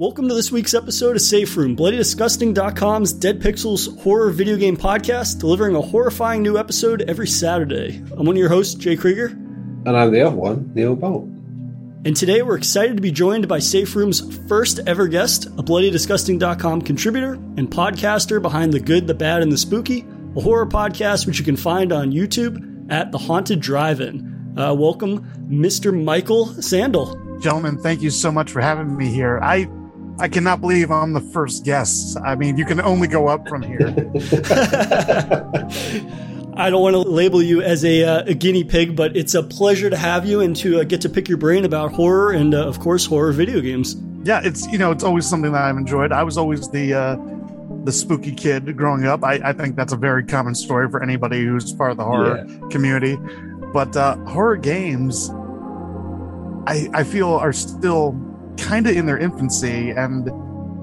Welcome to this week's episode of Safe Room, BloodyDisgusting.com's Dead Pixels horror video game podcast, delivering a horrifying new episode every Saturday. I'm one of your hosts, Jay Krieger. And I'm the other one, Neil Bolt. And today we're excited to be joined by Safe Room's first ever guest, a BloodyDisgusting.com contributor and podcaster behind The Good, the Bad, and the Spooky, a horror podcast which you can find on YouTube at The Haunted Drive-In. Uh, welcome, Mr. Michael Sandal. Gentlemen, thank you so much for having me here. I I cannot believe I'm the first guest. I mean, you can only go up from here. I don't want to label you as a, uh, a, guinea pig, but it's a pleasure to have you and to uh, get to pick your brain about horror and, uh, of course, horror video games. Yeah, it's you know it's always something that I've enjoyed. I was always the uh, the spooky kid growing up. I, I, think that's a very common story for anybody who's part of the horror yeah. community. But uh, horror games, I I feel are still kind of in their infancy and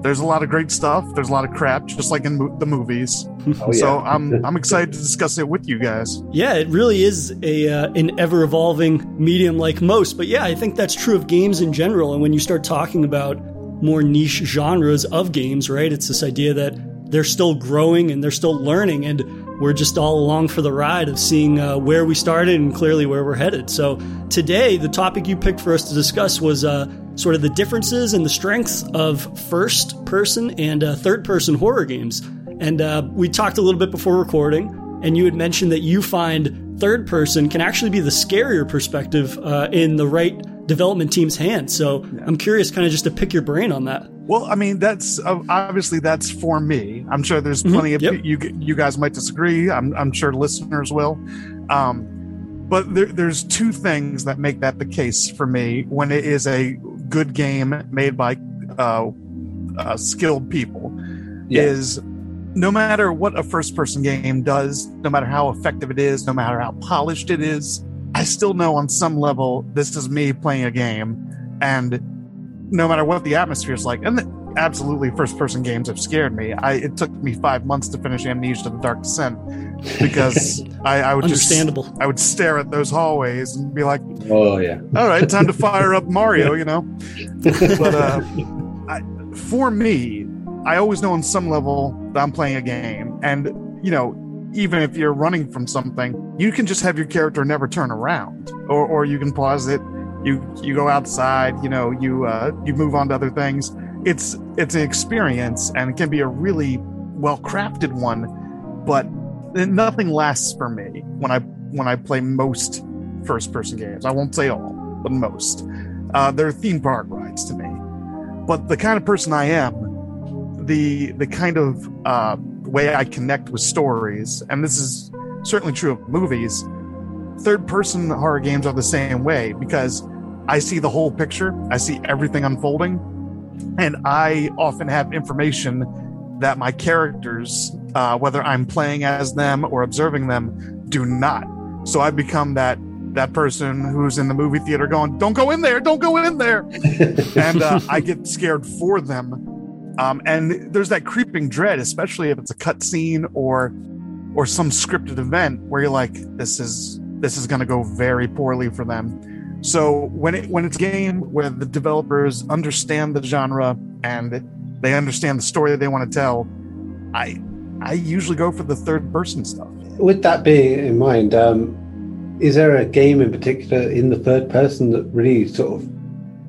there's a lot of great stuff there's a lot of crap just like in mo- the movies oh, yeah. so i'm i'm excited to discuss it with you guys yeah it really is a uh, an ever evolving medium like most but yeah i think that's true of games in general and when you start talking about more niche genres of games right it's this idea that they're still growing and they're still learning and we're just all along for the ride of seeing uh, where we started and clearly where we're headed so today the topic you picked for us to discuss was uh, sort of the differences and the strengths of first person and uh, third person horror games. And uh, we talked a little bit before recording, and you had mentioned that you find third person can actually be the scarier perspective uh, in the right development team's hands. So I'm curious, kind of just to pick your brain on that. Well, I mean, that's uh, obviously that's for me. I'm sure there's mm-hmm. plenty mm-hmm. of yep. you. You guys might disagree. I'm, I'm sure listeners will. Um, but there, there's two things that make that the case for me when it is a good game made by uh, uh, skilled people yeah. is no matter what a first person game does, no matter how effective it is, no matter how polished it is, I still know on some level this is me playing a game. And no matter what the atmosphere is like, and the, absolutely first person games have scared me. I, it took me five months to finish Amnesia the Dark Descent because I, I would understandable. Just, I would stare at those hallways and be like, "Oh yeah, all right, time to fire up Mario," you know. but uh, I, for me, I always know on some level that I'm playing a game, and you know, even if you're running from something, you can just have your character never turn around, or or you can pause it. You you go outside, you know, you uh, you move on to other things. It's it's an experience, and it can be a really well crafted one, but nothing lasts for me when I when I play most first person games. I won't say all, but most. Uh, they're theme park rides to me. But the kind of person I am, the the kind of uh, way I connect with stories, and this is certainly true of movies. Third person horror games are the same way because I see the whole picture, I see everything unfolding, and I often have information that my characters, uh, whether I'm playing as them or observing them, do not. So I become that that person who's in the movie theater going, "Don't go in there! Don't go in there!" and uh, I get scared for them. Um, and there's that creeping dread, especially if it's a cutscene or or some scripted event where you're like, "This is this is going to go very poorly for them." So when it when it's a game where the developers understand the genre and they understand the story that they want to tell, I I usually go for the third person stuff. With that being in mind, um, is there a game in particular in the third person that really sort of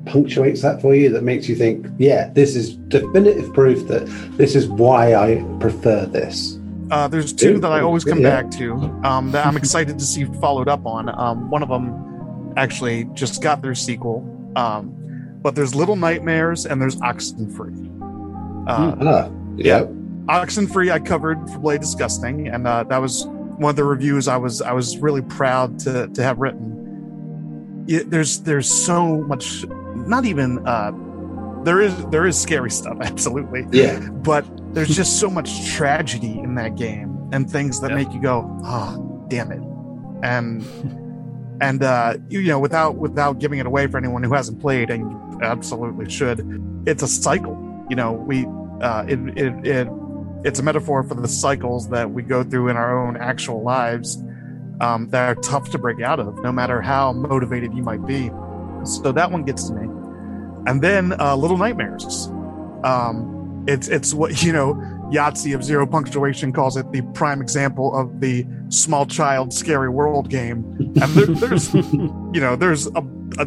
punctuates that for you that makes you think, yeah, this is definitive proof that this is why I prefer this? Uh, there's two that I always come yeah. back to um, that I'm excited to see followed up on. Um, one of them actually just got their sequel, um, but there's Little Nightmares and there's Oxenfree. Uh, ah, yeah. Oxenfree I covered for Bloody Disgusting, and uh, that was one of the reviews I was I was really proud to to have written. It, there's there's so much, not even uh, there is there is scary stuff, absolutely. Yeah. But there's just so much tragedy in that game and things that yeah. make you go, oh, damn it, and and uh, you, know without without giving it away for anyone who hasn't played, and absolutely should. It's a cycle you know we uh, it, it, it it's a metaphor for the cycles that we go through in our own actual lives um, that are tough to break out of, no matter how motivated you might be. So that one gets to me. And then uh, Little Nightmares. Um, it's it's what you know. Yahtzee of zero punctuation calls it the prime example of the small child scary world game. And there, there's you know there's a, a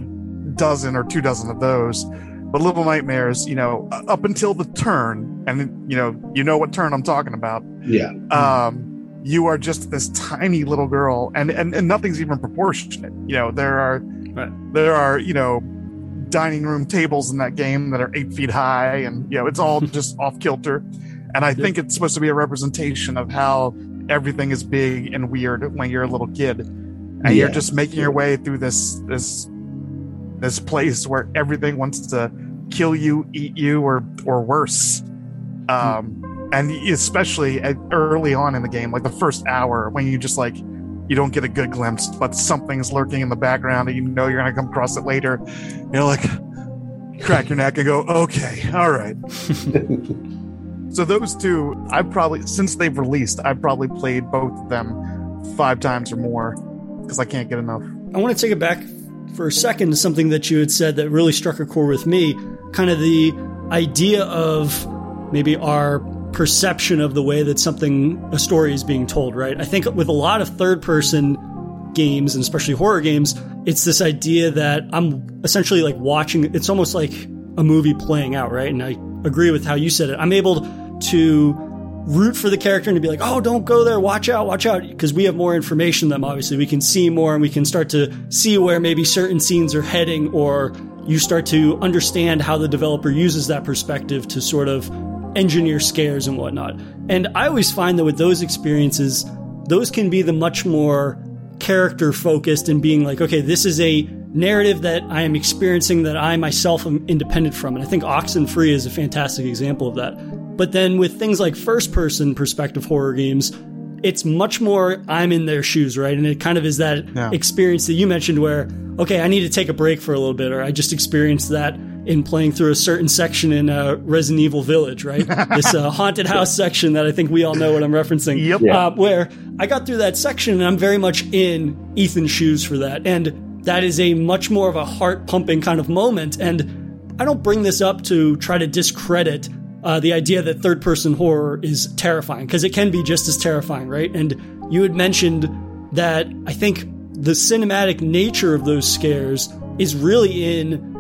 dozen or two dozen of those. But Little Nightmares, you know, up until the turn, and you know, you know what turn I'm talking about. Yeah. Um, you are just this tiny little girl, and and, and nothing's even proportionate. You know, there are Right. there are you know dining room tables in that game that are eight feet high, and you know it's all just off kilter. And I think it's supposed to be a representation of how everything is big and weird when you're a little kid, and you're just making your way through this this this place where everything wants to kill you, eat you, or or worse. Um, and especially at, early on in the game, like the first hour, when you just like you don't get a good glimpse, but something's lurking in the background, and you know you're gonna come across it later. You're like, crack your neck and go, okay, all right. So those two, I've probably since they've released, I've probably played both of them five times or more because I can't get enough. I want to take it back for a second to something that you had said that really struck a chord with me. Kind of the idea of maybe our perception of the way that something, a story is being told, right? I think with a lot of third person games, and especially horror games, it's this idea that I'm essentially like watching, it's almost like a movie playing out, right? And I agree with how you said it. I'm able to root for the character and to be like, oh, don't go there, watch out, watch out, because we have more information than them. Obviously, we can see more and we can start to see where maybe certain scenes are heading, or you start to understand how the developer uses that perspective to sort of engineer scares and whatnot. And I always find that with those experiences, those can be the much more character focused and being like, okay, this is a narrative that I am experiencing that I myself am independent from. And I think Oxenfree is a fantastic example of that. But then with things like first person perspective horror games, it's much more I'm in their shoes, right? And it kind of is that Yeah. experience that you mentioned where, okay, I need to take a break for a little bit, or I just experienced that in playing through a certain section in uh, Resident Evil Village, right? this uh, haunted house section that I think we all know what I'm referencing. Yep. Yeah. Uh, where I got through that section and I'm very much in Ethan's shoes for that. And that is a much more of a heart pumping kind of moment. And I don't bring this up to try to discredit uh, the idea that third person horror is terrifying because it can be just as terrifying, right? And you had mentioned that I think the cinematic nature of those scares is really in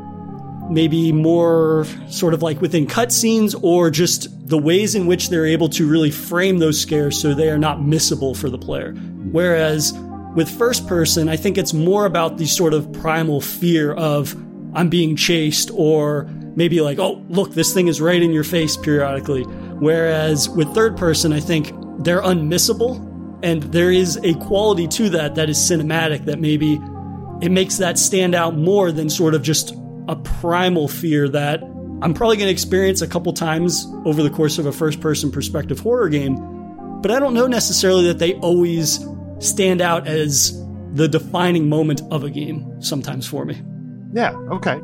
maybe more sort of like within cutscenes or just the ways in which they're able to really frame those scares so they are not missable for the player. Whereas with first person, I think it's more about the sort of primal fear of I'm being chased or maybe like, oh, look, this thing is right in your face periodically. Whereas with third person, I think they're unmissable and there is a quality to that that is cinematic that maybe it makes that stand out more than sort of just a primal fear that I'm probably going to experience a couple times over the course of a first person perspective horror game. But I don't know necessarily that they always stand out as the defining moment of a game sometimes for me. Yeah, okay.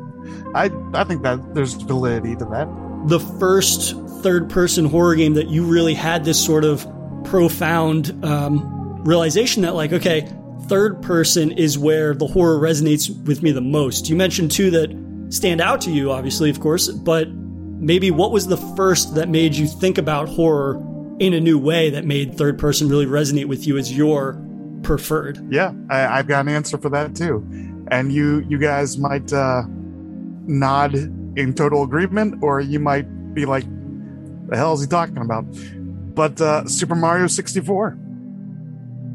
I I think that there's validity to that. The first third person horror game that you really had this sort of profound um, realization that, like, okay, third person is where the horror resonates with me the most. You mentioned two that stand out to you, obviously, of course, but maybe what was the first that made you think about horror in a new way that made third person really resonate with you as your preferred? Yeah, I, I've got an answer for that too, and you you guys might uh, nod in total agreement, or you might be like, "The hell is he talking about?" But uh, Super Mario 64,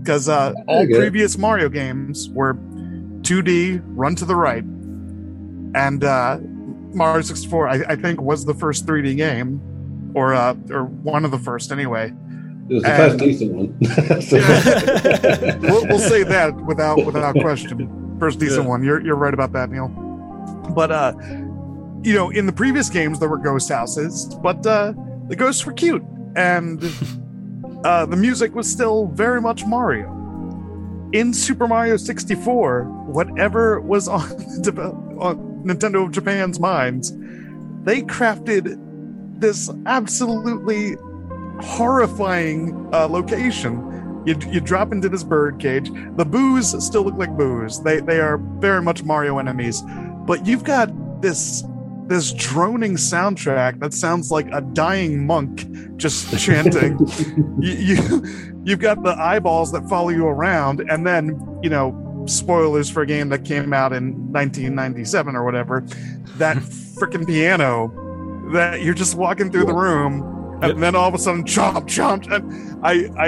because uh, all previous Mario games were 2D, run to the right, and uh, Mario 64, I, I think, was the first 3D game, or uh, or one of the first anyway. It was the And- first decent one. We'll, we'll say that without without question. First decent Yeah. one. You're you're right about that, Neil. But uh, you know, in the previous games there were ghost houses, but uh, the ghosts were cute, and uh, the music was still very much Mario. In Super Mario 64, whatever was on, on Nintendo of Japan's minds, they crafted this absolutely horrifying uh, location. You, you drop into this bird cage. The boos still look like boos. They they are very much Mario enemies, but you've got this this droning soundtrack that sounds like a dying monk just chanting. you, you you've got the eyeballs that follow you around, and then you know spoilers for a game that came out in 1997 or whatever. That freaking piano that you're just walking through the room, and Yep. then all of a sudden chomp chomp, and I I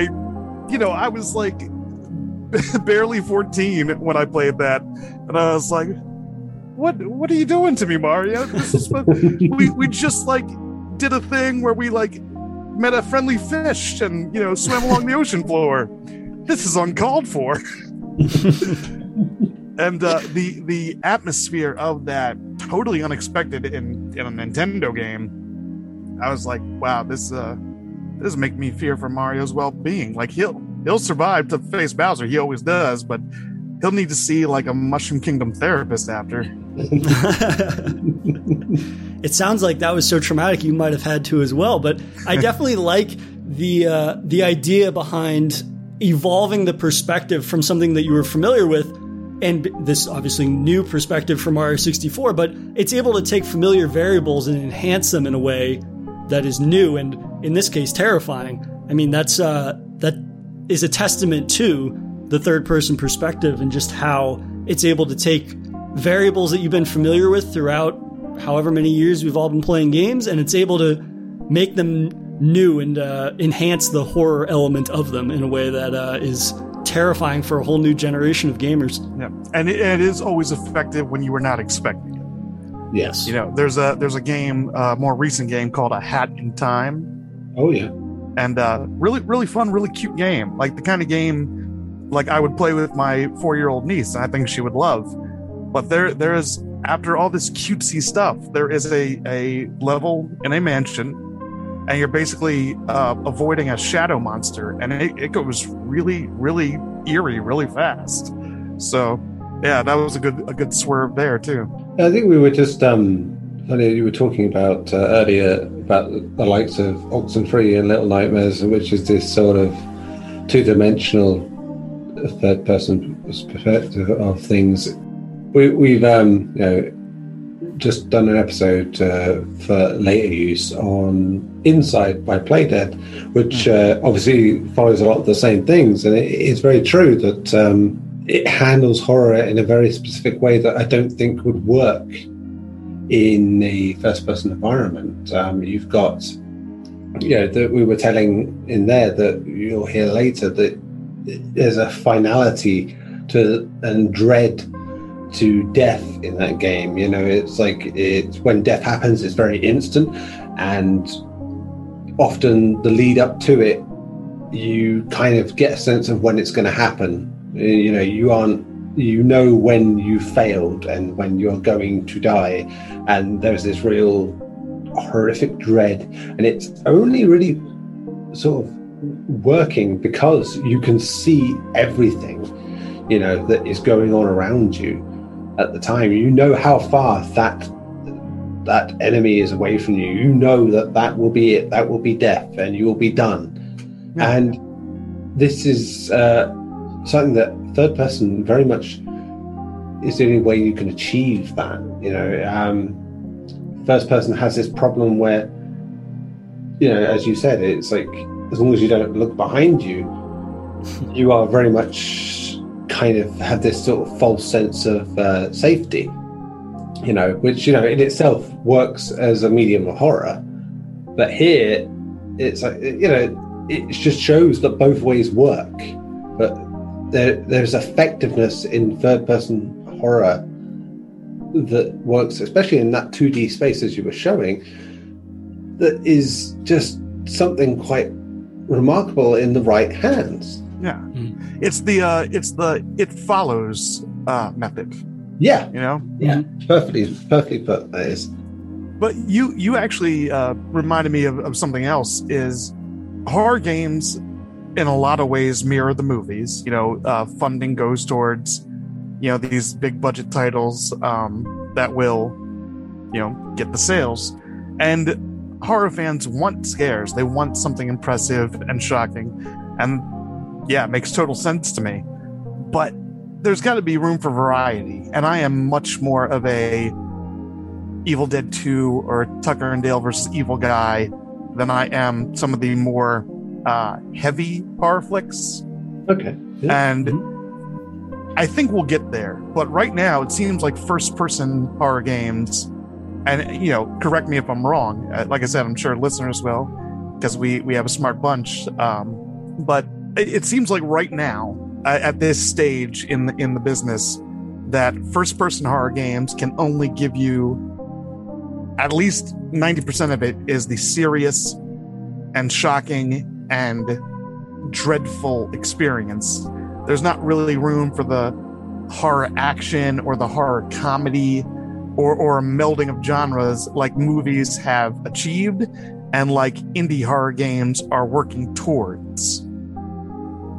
you know I was like barely 14 when I played that, and I was like, "What? What are you doing to me, Mario? This is what, we we just like did a thing where we like met a friendly fish and you know swam along the ocean floor. This is uncalled for." and uh, the the atmosphere of that totally unexpected in in a Nintendo game. I was like, "Wow, this uh, this make me fear for Mario's well being. Like he'll he'll survive to face Bowser. He always does, but he'll need to see like a Mushroom Kingdom therapist after. it sounds like that was so traumatic you might have had to as well. But I definitely like the uh, the idea behind evolving the perspective from something that you were familiar with, and this obviously new perspective from Mario 64. But it's able to take familiar variables and enhance them in a way that is new and in this case terrifying. I mean that's uh, that is a testament to the third person perspective and just how it's able to take variables that you've been familiar with throughout however many years we've all been playing games, and it's able to make them new and uh, enhance the horror element of them in a way that uh, is terrifying for a whole new generation of gamers. Yeah, and it, it is always effective when you were not expecting it. Yes. You know, there's a there's a game, uh, more recent game called A Hat in Time, Oh yeah. and uh, really really fun, really cute game. Like the kind of game like I would play with my four year old niece. I think she would love. But there there is after all this cutesy stuff, there is a a level in a mansion, and you're basically uh, avoiding a shadow monster, and it, it goes really really eerie, really fast. So yeah, that was a good a good swerve there too. I think we were just um funny you were talking about uh, earlier about the likes of Oxenfree and Little Nightmares, which is this sort of two-dimensional third person perspective of things. We, we've um you know just done an episode uh, for later use on Inside by Playdead, which uh, obviously follows a lot of the same things, and it is very true that um, it handles horror in a very specific way that I don't think would work in the first-person environment. Um, you've got, you know, that we were telling in there that you'll hear later that there's a finality to and dread to death in that game. You know, it's like it's when death happens, it's very instant, and often the lead up to it, you kind of get a sense of when it's going to happen. Eh, you know, you aren't, you know, when you failed and when you're going to die, and there's this real horrific dread, and it's only really sort of working because you can see everything, you know, that is going on around you at the time. You know how far that that enemy is away from you. You know that that will be it. That will be death, and you will be done. Yeah. And this is uh, something that third person very much is the only way you can achieve that. You know, um, first person has this problem where, you know, as you said, it's like as long as you don't look behind you, you are very much kind of have this sort of false sense of uh, safety. You know, which you know in itself works as a medium of horror, but here it's like you know it just shows that both ways work, but there there's effectiveness in third person horror that works, especially in that 2D space as you were showing, that is just something quite remarkable in the right hands. Yeah, it's the uh, it's the it follows uh, method. Yeah, You know, yeah, perfectly, perfectly put. That is. but you you actually uh, reminded me of, of something else. Is horror games in a lot of ways mirror the movies. You know, uh, funding goes towards you know these big budget titles um, that will you know get the sales, and horror fans want scares. They want something impressive and shocking, and yeah, it makes total sense to me. But there's got to be room for variety, and I am much more of a Evil Dead 2 or Tucker and Dale versus Evil Guy than I am some of the more uh, heavy horror flicks. Okay. Yeah. And mm-hmm. I think we'll get there. But right now, it seems like first person horror games, and, you know, correct me if I'm wrong. Uh, like I said, I'm sure listeners will, because we, we have a smart bunch. Um, but it, seems like right now, uh, at this stage in the, in the business, that first person horror games can only give you at least 90% of it is the serious and shocking and dreadful experience. There's not really room for the horror action or the horror comedy or, or a melding of genres like movies have achieved and like indie horror games are working towards.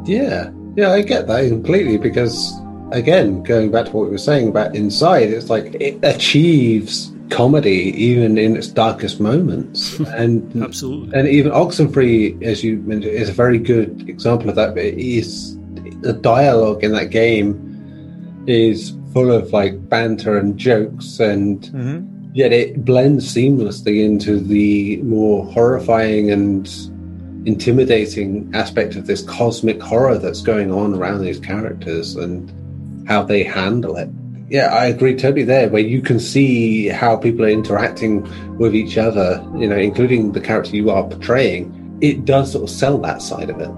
Yeah, yeah, I get that completely because, again, going back to what we were saying about Inside, it's like it achieves comedy even in its darkest moments. And absolutely. and even oxenfree as you mentioned is a very good example of that but is the dialogue in that game is full of like banter and jokes and mm-hmm. yet it blends seamlessly into the more horrifying and intimidating aspect of this cosmic horror that's going on around these characters and how they handle it yeah, I agree totally there, where you can see how people are interacting with each other, you know, including the character you are portraying. It does sort of sell that side of it.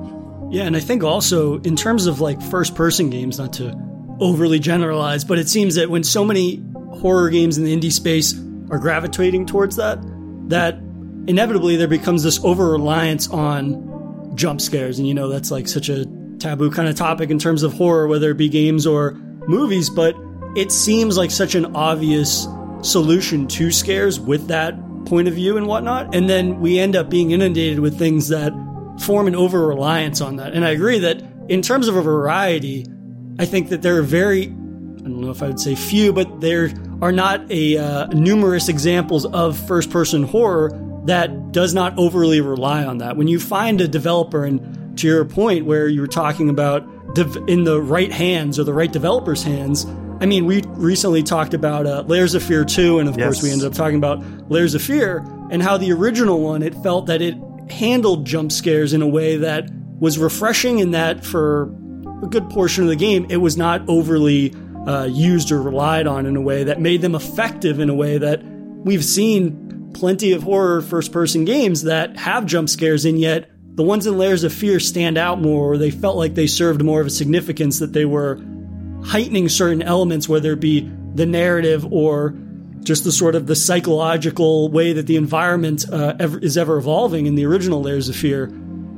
Yeah, and I think also in terms of like first person games, not to overly generalize, but it seems that when so many horror games in the indie space are gravitating towards that, that inevitably there becomes this over reliance on jump scares. And you know, that's like such a taboo kind of topic in terms of horror, whether it be games or movies, but it seems like such an obvious solution to scares with that point of view and whatnot. And then we end up being inundated with things that form an over reliance on that. And I agree that in terms of a variety, I think that there are very, I don't know if I would say few, but there are not a uh, numerous examples of first person horror that does not overly rely on that. When you find a developer, and to your point where you were talking about in the right hands or the right developer's hands, I mean, we recently talked about uh, Layers of Fear 2, and of yes. course, we ended up talking about Layers of Fear, and how the original one, it felt that it handled jump scares in a way that was refreshing, in that for a good portion of the game, it was not overly uh, used or relied on in a way that made them effective in a way that we've seen plenty of horror first person games that have jump scares, and yet the ones in Layers of Fear stand out more, or they felt like they served more of a significance that they were heightening certain elements, whether it be the narrative or just the sort of the psychological way that the environment uh, ever, is ever evolving in the original layers of fear.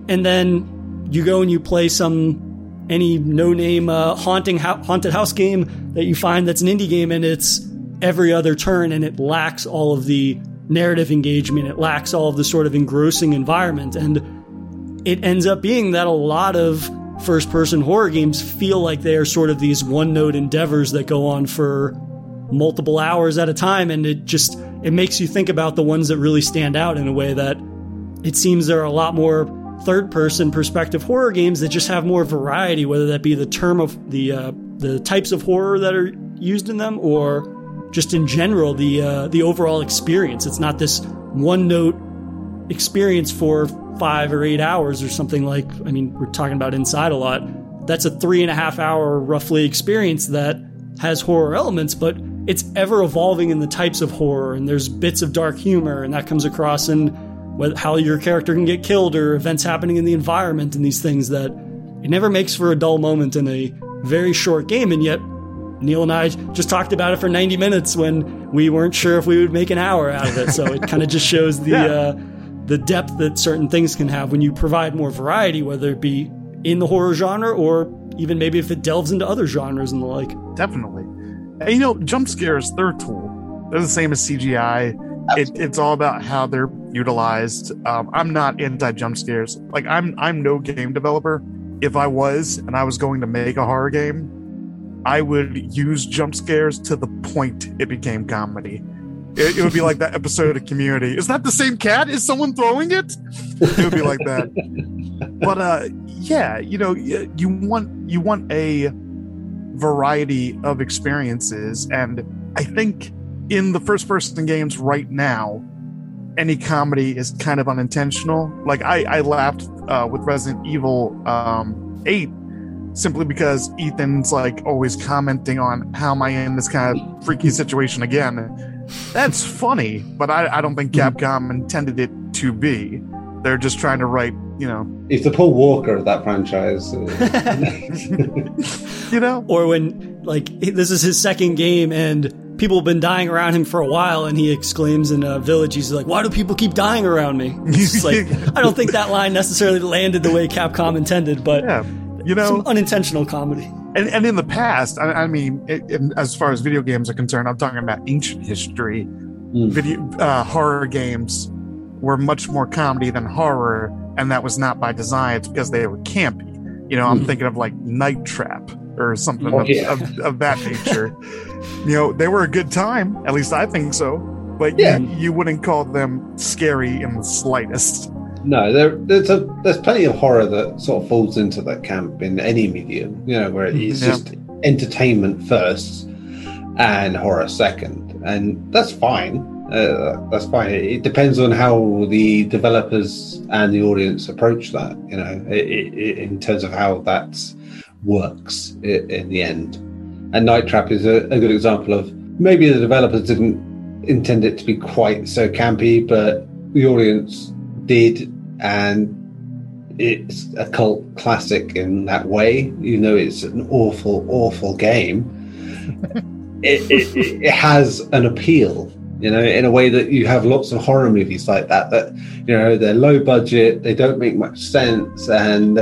And then you go and you play some any no name uh, haunting haunted house game that you find that's an indie game and it's every other turn and it lacks all of the narrative engagement. It lacks all of the sort of engrossing environment. And it ends up being that a lot of first person horror games feel like they are sort of these one note endeavors that go on for multiple hours at a time. And it just it makes you think about the ones that really stand out in a way that it seems there are a lot more third person perspective horror games that just have more variety whether that be the term of the uh, the types of horror that are used in them or just in general the uh, the overall experience it's not this one note experience for five or eight hours or something like, I mean, we're talking about inside a lot. That's a three and a half hour roughly experience that has horror elements, but it's ever evolving in the types of horror, and there's bits of dark humor, and that comes across in how your character can get killed or events happening in the environment and these things that it never makes for a dull moment in a very short game, and yet Neil and I just talked about it for 90 minutes when we weren't sure if we would make an hour out of it. So it kind of just shows the yeah. uh, the depth that certain things can have when you provide more variety, whether it be in the horror genre or even maybe if it delves into other genres and the like. Definitely. And, you know, jump scares, they're a tool. They're the same as CGI. It, it's all about how they're utilized. Um, I'm not anti jump scares. Like I'm, I'm no game developer. If I was and I was going to make a horror game, I would use jump scares to the point it became comedy. It, it, would be like that episode of Community. Is that the same cat? Is someone throwing it? It would be like that. But uh, yeah, you know, you want you want a variety of experiences, and I think in the first person games right now, any comedy is kind of unintentional. Like I, I laughed uh, with Resident Evil um, 8 simply because Ethan's like always commenting on how am I in this kind of freaky situation again. That's funny, but I, I don't think mm-hmm. Capcom intended it to be. They're just trying to write, you know. He's the Paul Walker of that franchise. Uh, you know? Or when, like, this is his second game and people have been dying around him for a while, and he exclaims in a village, he's like, "Why do people keep dying around me?" It's like I don't think that line necessarily landed the way Capcom intended, but yeah, you know, some unintentional comedy. And, and in the past, I, I mean, it, it, as far as video games are concerned, I'm talking about ancient history. Mm. Video uh, horror games were much more comedy than horror, and that was not by design. It's because they were campy. You know, I'm mm. thinking of like Night Trap or something oh, of, yeah. of, of, that nature. you know, they were a good time. At least I think so. But yeah. you, you wouldn't call them scary in the slightest. No, there, there's a there's plenty of horror that sort of falls into that camp in any medium. You know, where it's mm-hmm. yeah. just entertainment first and horror second, and that's fine. Uh, that's fine. It depends on how the developers and the audience approach that. You know, it, it, in terms of how that works in the end. And Night Trap is a, a good example of maybe the developers didn't intend it to be quite so campy, but the audience did, and it's a cult classic in that way. You know, it's an awful, awful game. it, it, it has an appeal, you know, in a way that you have lots of horror movies like that. That you know, they're low budget, they don't make much sense, and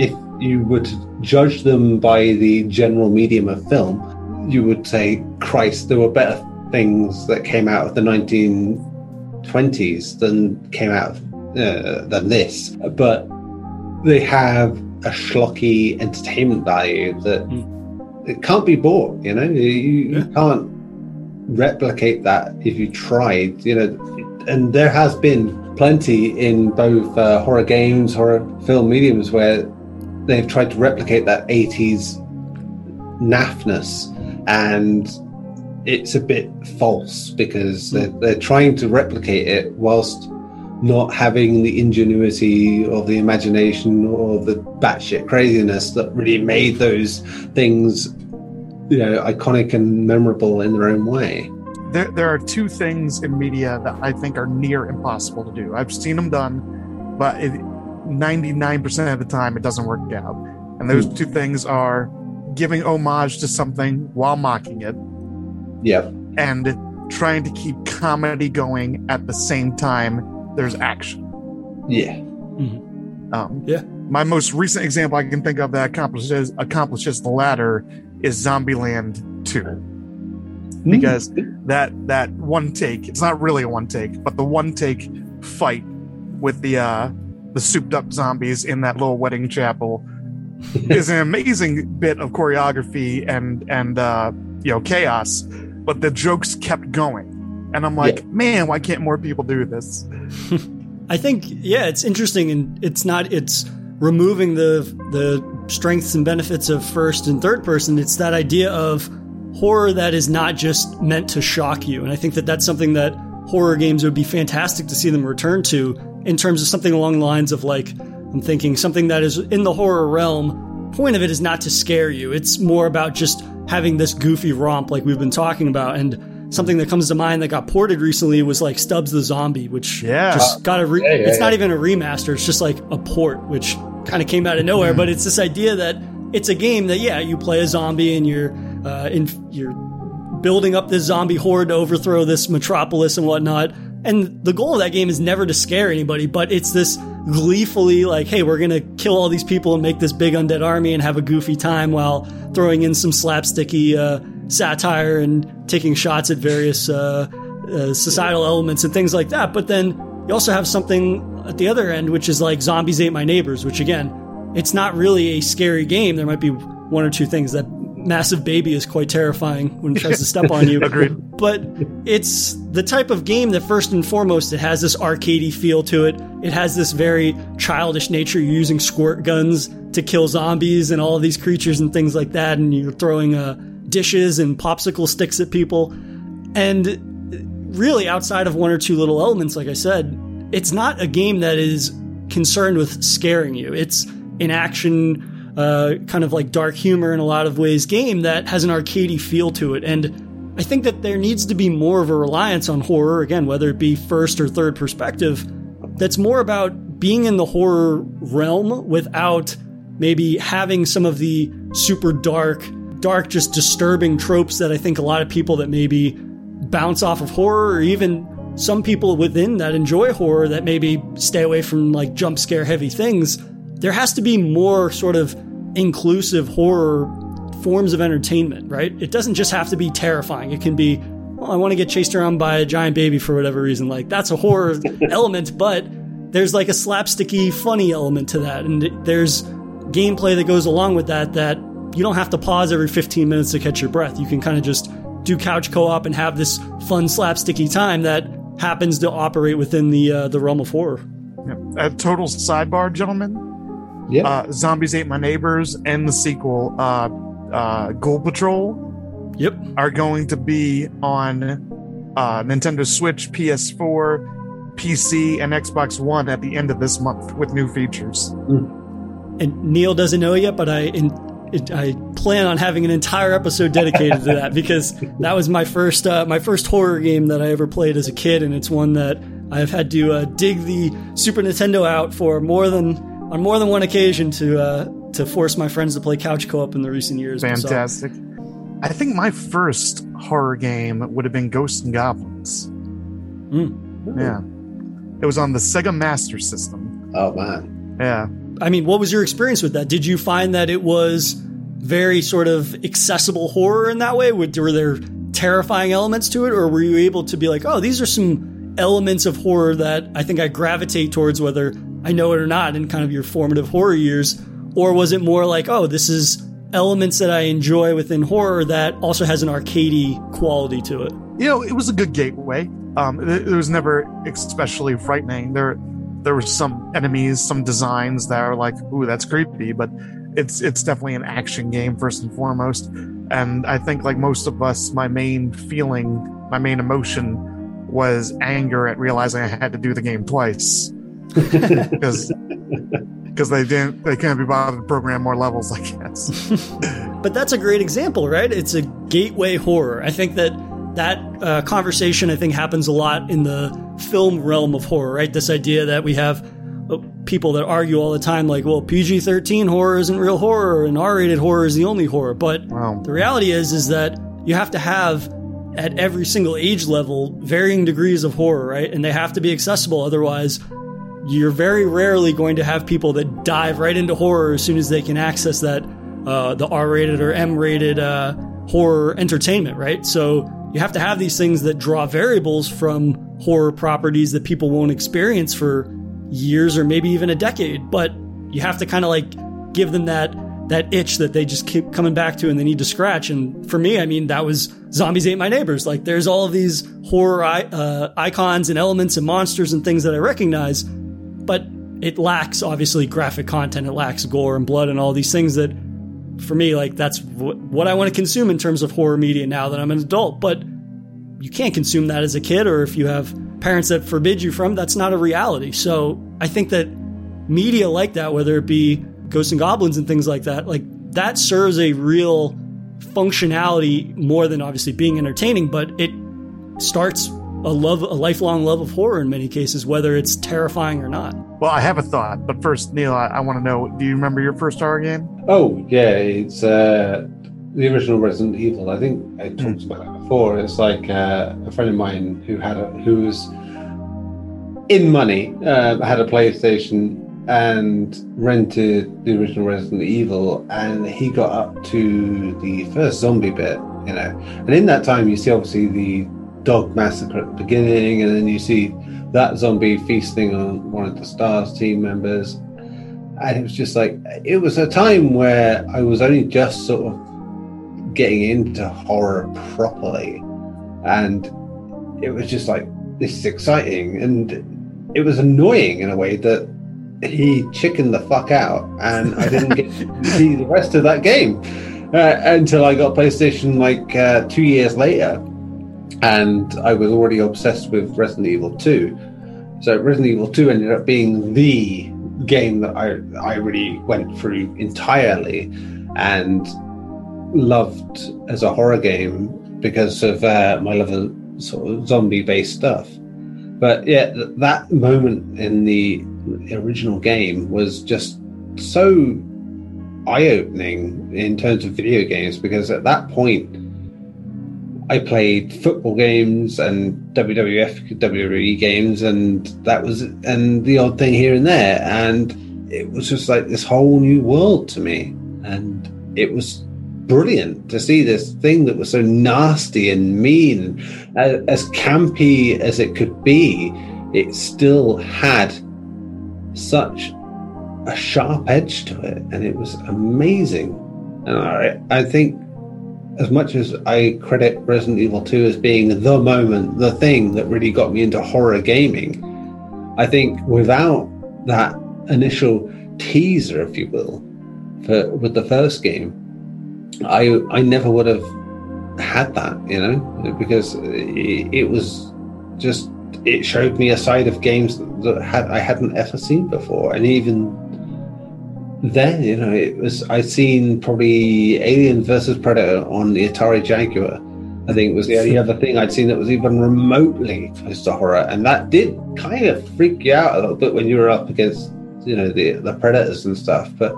if you were to judge them by the general medium of film, you would say, Christ, there were better things that came out of the 1920s than came out of, uh, than this. But they have a schlocky entertainment value that mm. it can't be bought. You know, you, yeah. can't replicate that if you tried. You know, and there has been plenty in both uh, horror games, horror film mediums where they've tried to replicate that 80s naffness and it's a bit false because they're, they're trying to replicate it whilst not having the ingenuity or the imagination or the batshit craziness that really made those things you know iconic and memorable in their own way there, there are two things in media that i think are near impossible to do i've seen them done but it, 99% of the time it doesn't work out. And those hmm. two things are giving homage to something while mocking it. Yeah. And trying to keep comedy going at the same time there's action. Yeah. Mm-hmm. Um, yeah. My most recent example I can think of that accomplishes accomplishes the latter is Zombieland 2. Hmm. Because mm-hmm. that that one take, it's not really a one take, but the one take fight with the uh the souped up zombies in that little wedding chapel is an amazing bit of choreography and and uh, you know chaos, but the jokes kept going, and I'm like, yeah. man, why can't more people do this? I think yeah, it's interesting, and it's not it's removing the the strengths and benefits of first and third person. It's that idea of horror that is not just meant to shock you, and I think that that's something that horror games would be fantastic to see them return to in terms of something along the lines of like I'm thinking something that is in the horror realm. Point of it is not to scare you. It's more about just having this goofy romp like we've been talking about and something that comes to mind that got ported recently was like Stubbs the Zombie, which yeah. just got a. Re- yeah, yeah, it's not even a remaster; it's just like a port, which kind of came out of nowhere. but it's this idea that it's a game that yeah, you play a zombie and you're uh, in you're building up this zombie horde to overthrow this metropolis and whatnot. And the goal of that game is never to scare anybody, but it's this gleefully like, hey, we're gonna kill all these people and make this big undead army and have a goofy time while throwing in some slapsticky uh, satire and taking shots at various uh, uh, societal elements and things like that. But then you also have something at the other end, which is like Zombies Ate My Neighbors, which again, it's not really a scary game. There might be one or two things that massive baby is quite terrifying when it tries to step on you. Agreed. But it's the type of game that first and foremost it has this arcadey feel to it. It has this very childish nature. You're using squirt guns to kill zombies and all these creatures and things like that, and you're throwing uh, dishes and popsicle sticks at people. And really, outside of one or two little elements, like I said, it's not a game that is concerned with scaring you. It's an action, uh, kind of like dark humor in a lot of ways game that has an arcadey feel to it. And I think that there needs to be more of a reliance on horror, again, whether it be first or third perspective, that's more about being in the horror realm without maybe having some of the super dark, dark, just disturbing tropes that I think a lot of people that maybe bounce off of horror or even some people within that enjoy horror that maybe stay away from like jump scare heavy things. There has to be more sort of inclusive horror forms of entertainment, right? It doesn't just have to be terrifying. It can be, well, I want to get chased around by a giant baby for whatever reason. Like that's a horror element, but there's like a slapsticky, funny element to that. And there's gameplay that goes along with that that you don't have to pause every 15 minutes to catch your breath. You can kind of just do couch co-op and have this fun slapsticky time that happens to operate within the uh, the realm of horror. Yeah. A total sidebar, gentlemen. Yeah. Uh, Zombies Ate My Neighbors and the sequel, uh, uh, Ghoul Patrol, Yep. are going to be on uh, Nintendo Switch, PS4, PC, and Xbox One at the end of this month with new features. And Neil doesn't know yet, but I in, it, I plan on having an entire episode dedicated to that because that was my first uh, my first horror game that I ever played as a kid, and it's one that I've had to uh, dig the Super Nintendo out for more than on more than one occasion to uh, to force my friends to play couch co-op in the recent years. So- Fantastic. I think my first horror game would have been Ghosts and Goblins. Mm. Yeah. It was on the Sega Master System. Oh man. Yeah. I mean, what was your experience with that? Did you find that it was very sort of accessible horror in that way? Were there terrifying elements to it, or were you able to be like, oh, these are some elements of horror that I think I gravitate towards, whether I know it or not, in kind of your formative horror years? Or was it more like, oh, this is elements that I enjoy within horror that also has an arcadey quality to it? You know, it was a good gateway. Um, it, it was never especially frightening. There, there were some enemies, some designs that are like, "Ooh, that's creepy," but it's it's definitely an action game first and foremost. And I think, like most of us, my main feeling, my main emotion was anger at realizing I had to do the game twice because because they didn't they couldn't be bothered to program more levels. I guess. But that's a great example, right? It's a gateway horror. I think that that uh, conversation, I think, happens a lot in the film realm of horror, right? This idea that we have uh, people that argue all the time, like, well, PG 13 horror isn't real horror and R rated horror is the only horror. But Wow. the reality is, is that you have to have at every single age level varying degrees of horror, right? And they have to be accessible. Otherwise, you're very rarely going to have people that dive right into horror as soon as they can access that uh, the R-rated or M-rated uh, horror entertainment, right? So you have to have these things that draw variables from horror properties that people won't experience for years or maybe even a decade. But you have to kind of like give them that that itch that they just keep coming back to and they need to scratch. And for me, I mean, that was Zombies Ate My Neighbors. Like, there's all of these horror uh, icons and elements and monsters and things that I recognize, but it lacks obviously graphic content. It lacks gore and blood and all these things that, for me, like that's what, what I want to consume in terms of horror media now that I'm an adult. But you can't consume that as a kid, or if you have parents that forbid you from, that's not a reality. So I think that media like that, whether it be Ghosts and Goblins and things like that, like that serves a real functionality more than obviously being entertaining, but it starts a love, a lifelong love of horror in many cases, whether it's terrifying or not. Well, I have a thought, but first, Neil, I, I want to know: Do you remember your first horror game? Oh yeah, it's uh, the original Resident Evil. I think I talked about it before. It's like uh, a friend of mine who had a who was in money uh, had a PlayStation and rented the original Resident Evil, and he got up to the first zombie bit, you know. And in that time, you see obviously the dog massacre at the beginning, and then you see that zombie feasting on one of the Stars team members. And it was just like it was a time where I was only just sort of getting into horror properly, and it was just like this is exciting, and it was annoying in a way that he chickened the fuck out, and I didn't get to see the rest of that game uh, until I got PlayStation like uh, two years later. And I was already obsessed with Resident Evil 2. So Resident Evil 2 ended up being the game that I I really went through entirely and loved as a horror game because of uh, my love of sort of zombie based stuff. But yeah, that moment in the original game was just so eye opening in terms of video games because at that point I played football games and WWF WWE games and that was and the odd thing here and there. And it was just like this whole new world to me. And it was brilliant to see this thing that was so nasty and mean. As, as campy as it could be it still had such a sharp edge to it. And it was amazing. And I, I think as much as I credit Resident Evil 2 as being the moment, the thing that really got me into horror gaming, I think without that initial teaser, if you will, for with the first game, I I never would have had that, you know, because it, it was just it showed me a side of games that had I hadn't ever seen before, and even then, you know, it was I'd seen probably Alien versus Predator on the Atari Jaguar. I think it was the only other thing I'd seen that was even remotely close to horror, and that did kind of freak you out a little bit when you were up against, you know, the the predators and stuff. But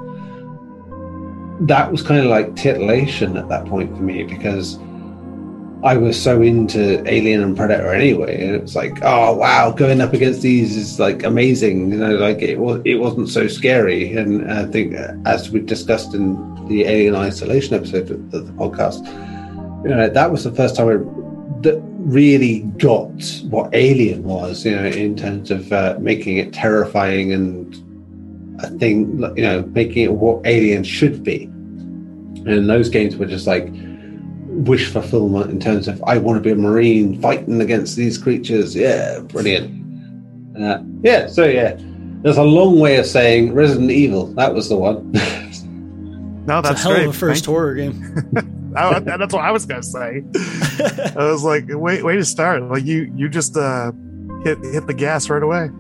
that was kind of like titillation at that point for me because I was so into Alien and Predator anyway, and it was like, oh wow, going up against these is like amazing. You know, like it was it wasn't so scary. And I think as we discussed in the Alien Isolation episode of the podcast, you know, that was the first time I that really got what Alien was. You know, in terms of uh, making it terrifying and a thing, you know, making it what Alien should be. And those games were just like wish fulfillment in terms of I want to be a marine fighting against these creatures. Yeah, brilliant. Uh, yeah, so yeah, there's a long way of saying Resident Evil. That was the one. no, that's it's a hell great. of a first Thank horror game. I, that's what I was gonna say. I was like, wait, way to start. Like you, you just uh, hit hit the gas right away.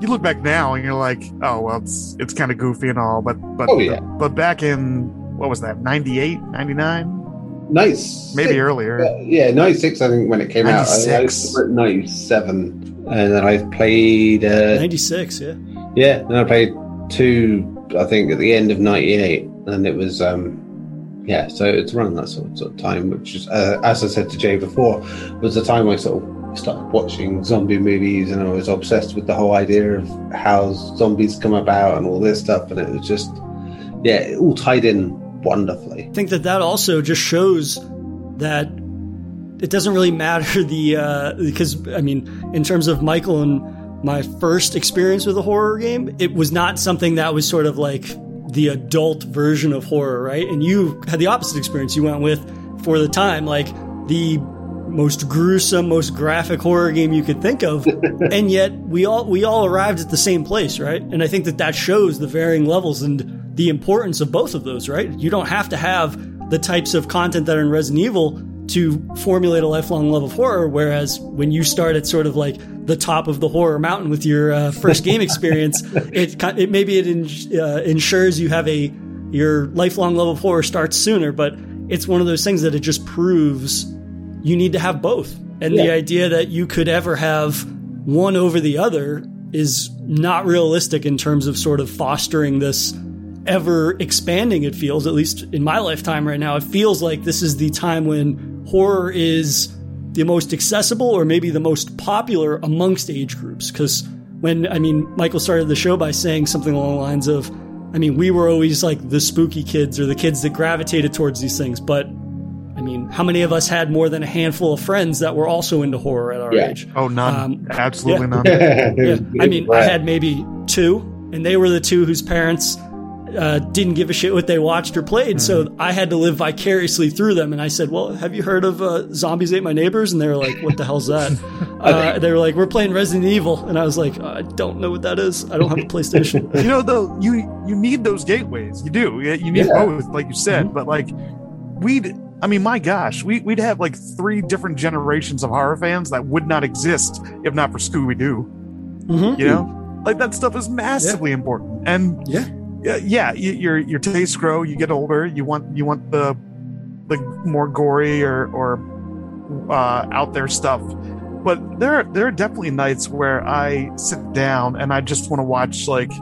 You look back now and you're like, oh well, it's it's kind of goofy and all, but but Oh, yeah. but back in what was that 98 99 nice. maybe earlier Uh, yeah, 96, I think, when it came out. I, I 96. was 97. And then I played, uh, 96, yeah. yeah, then I played two, I think, at the end of 98. And it was, um, yeah, so it's around that sort of, sort of time, which is, uh, as I said to Jay before, was the time I sort of started watching zombie movies and I was obsessed with the whole idea of how zombies come about and all this stuff. And it was just, yeah, it all tied in wonderfully. I think that that also just shows that it doesn't really matter the uh, because I mean, in terms of Michael and my first experience with a horror game, it was not something that was sort of like the adult version of horror, right? And you had the opposite experience. You went with for the time like the most gruesome, most graphic horror game you could think of, and yet we all we all arrived at the same place, right? And I think that that shows the varying levels and the importance of both of those, right? You don't have to have the types of content that are in Resident Evil to formulate a lifelong love of horror. Whereas when you start at sort of like the top of the horror mountain with your uh, first game experience, it it maybe it ins- uh, ensures you have a your lifelong love of horror starts sooner, but it's one of those things that it just proves you need to have both. And the idea that you could ever have one over the other is not realistic in terms of sort of fostering this ever expanding it feels at least in my lifetime right now it feels like this is the time when horror is the most accessible or maybe the most popular amongst age groups because when i mean michael started the show by saying something along the lines of i mean we were always like the spooky kids or the kids that gravitated towards these things but i mean how many of us had more than a handful of friends that were also into horror at our Yeah. age oh none Um, absolutely yeah. none yeah. I mean, I had maybe two, and they were the two whose parents uh, didn't give a shit what they watched or played. So I had to live vicariously through them. And I said, "Well, have you heard of uh, Zombies Ate My Neighbors?" And they were like, "What the hell's that?" uh, they were like, "We're playing Resident Evil," and I was like, "I don't know what that is. I don't have a PlayStation." you know though you you need those gateways you do Yeah, you need Yeah. both like you said Mm-hmm. but like we'd I mean, my gosh, we, we'd have like three different generations of horror fans that would not exist if not for Scooby Doo. Mm-hmm. You know, like that stuff is massively yeah. important. And yeah, yeah, yeah, your your tastes grow. You get older. You want you want the the more gory or or uh, out there stuff. But there there are definitely nights where I sit down and I just want to watch like,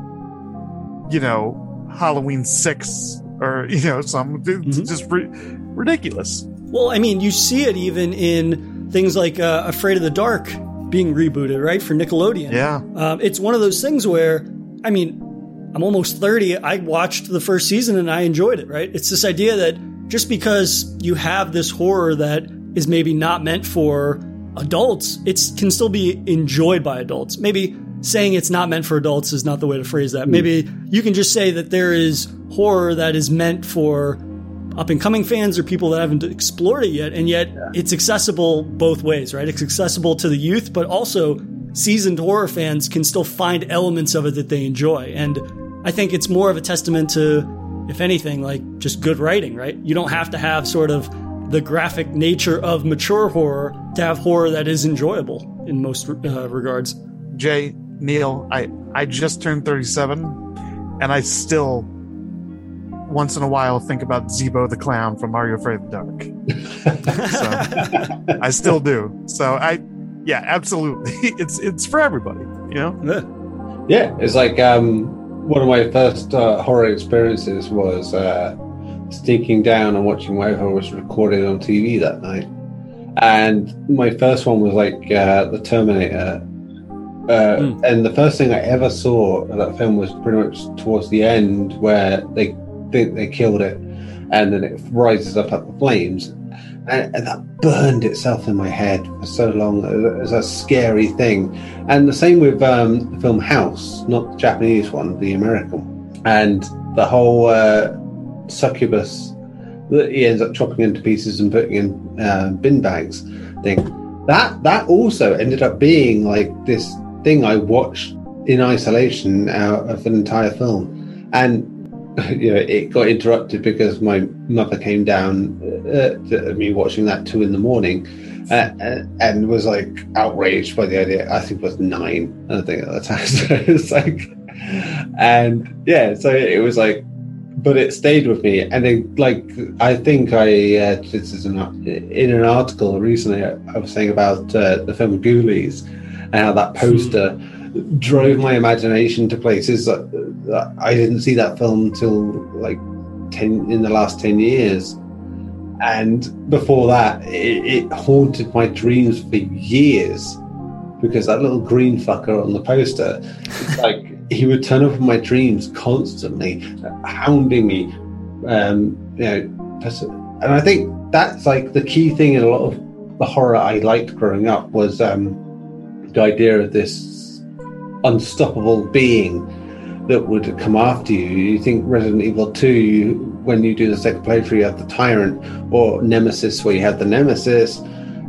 you know, Halloween six or you know some mm-hmm. just ri- ridiculous. Well, I mean, you see it even in things like uh, Afraid of the Dark being rebooted, right, for Nickelodeon. Yeah, um, it's one of those things where, I mean, I'm almost 30. I watched the first season and I enjoyed it, right? It's this idea that just because you have this horror that is maybe not meant for adults, it can still be enjoyed by adults. Maybe saying it's not meant for adults is not the way to phrase that. Maybe you can just say that there is horror that is meant for up and coming fans or people that haven't explored it yet, and yet yeah. it's accessible both ways, right? It's accessible to the youth, but also seasoned horror fans can still find elements of it that they enjoy. And I think it's more of a testament to, if anything, like just good writing, right? You don't have to have sort of the graphic nature of mature horror to have horror that is enjoyable in most uh, regards. Jay, Neil, I, I just turned 37 and I still once in a while think about Zeebo the clown from Are You Afraid of the Dark? so, I still do. So I yeah, absolutely. It's it's for everybody, you know? Yeah. Yeah. It's like um one of my first uh, horror experiences was uh sneaking down and watching whatever was recorded on TV that night. And my first one was like uh, the Terminator. Uh, mm. And the first thing I ever saw of that film was pretty much towards the end, where they think they killed it, and then it rises up at the flames, and, and, that burned itself in my head for so long as a scary thing. And the same with um, the film House, not the Japanese one, the American, and the whole uh, succubus that he ends up chopping into pieces and putting in uh, bin bags thing. That that also ended up being like this thing I watched in isolation out of an entire film, and you know it got interrupted because my mother came down uh, to me watching that two in the morning. Uh, uh and was like outraged by the idea. I think it was nine. I think at the time. So it was like, and yeah, so it was like but it stayed with me. And then, like, I think I uh, this is an, in an article recently. I was saying about uh, the film Ghoulies and how that poster mm. Drove my imagination to places that, that, I didn't see that film until like ten in the last ten years. And before that, it, it haunted my dreams for years because that little green fucker on the poster, like he would turn up in my dreams constantly, hounding me. Um, you know, and I think that's like the key thing in a lot of the horror I liked growing up was um, the idea of this unstoppable being that would come after you. You think Resident Evil 2, you, when you do the second playthrough, you have the Tyrant, or Nemesis, where you have the Nemesis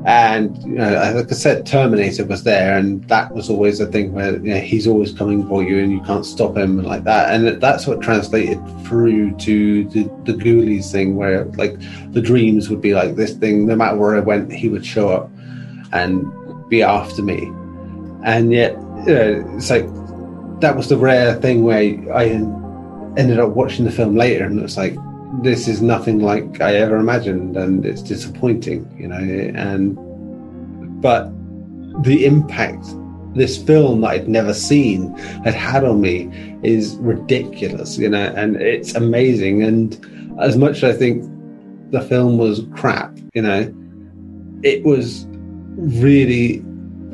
and you know, like I said, Terminator was there, and that was always a thing where you know, he's always coming for you, and you can't stop him, and like that. And that's what translated through to the, the Ghoulies thing, where like the dreams would be like this thing. No matter where I went, he would show up and be after me. And yet, know, it's like that was the rare thing where I ended up watching the film later, and it's like this is nothing like I ever imagined, and it's disappointing, you know. And but the impact this film that I'd never seen had had on me is ridiculous, you know, and it's amazing. And as much as I think the film was crap, you know, it was really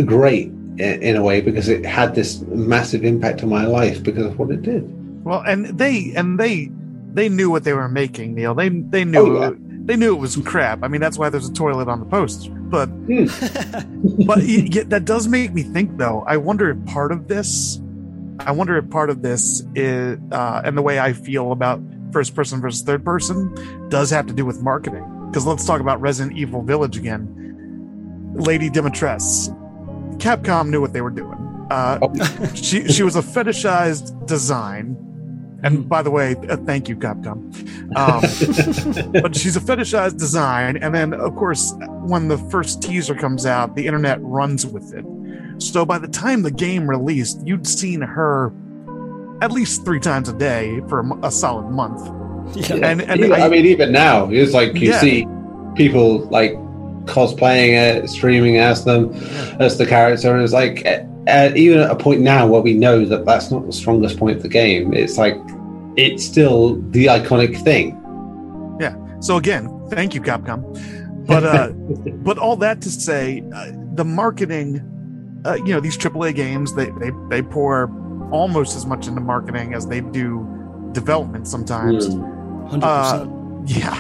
great in a way because it had this massive impact on my life because of what it did. Well, and they and they they knew what they were making, Neil. They they knew oh, yeah. they knew it was crap. I mean, that's why there's a toilet on the post. But mm. but it, that does make me think, though. I wonder if part of this, I wonder if part of this is, uh, and the way I feel about first person versus third person does have to do with marketing. Because let's talk about Resident Evil Village again. Lady Dimitrescu, Capcom knew what they were doing. Uh, oh. she she was a fetishized design And by the way, uh, thank you, Capcom. Um, but she's a fetishized design. And then, of course, when the first teaser comes out, the internet runs with it. So by the time the game released, you'd seen her at least three times a day for a, a solid month. Yeah. And, and even, I, I, mean, even now, it's like you yeah. see people like cosplaying it, streaming as them, yeah. as the character, and it's like at, even at a point now where we know that that's not the strongest point of the game, it's like it's still the iconic thing. Yeah. So again, thank you, Capcom. But uh, but all that to say, uh, the marketing, uh, you know, these AAA games they they they pour almost as much into marketing as they do development sometimes. Mm, uh, yeah,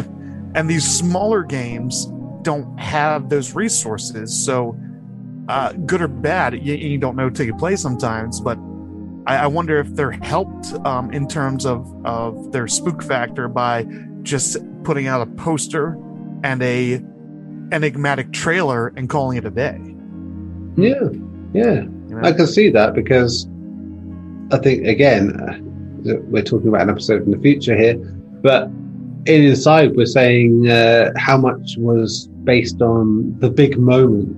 and these smaller games don't have those resources, so uh, good or bad, you, you, don't know till you play sometimes. But I, I wonder if they're helped um, in terms of of their spook factor by just putting out a poster and a enigmatic trailer and calling it a day. Yeah, yeah, you know? I can see that because I think again uh, we're talking about an episode in the future here, but in inside we're saying uh, how much was based on the big moment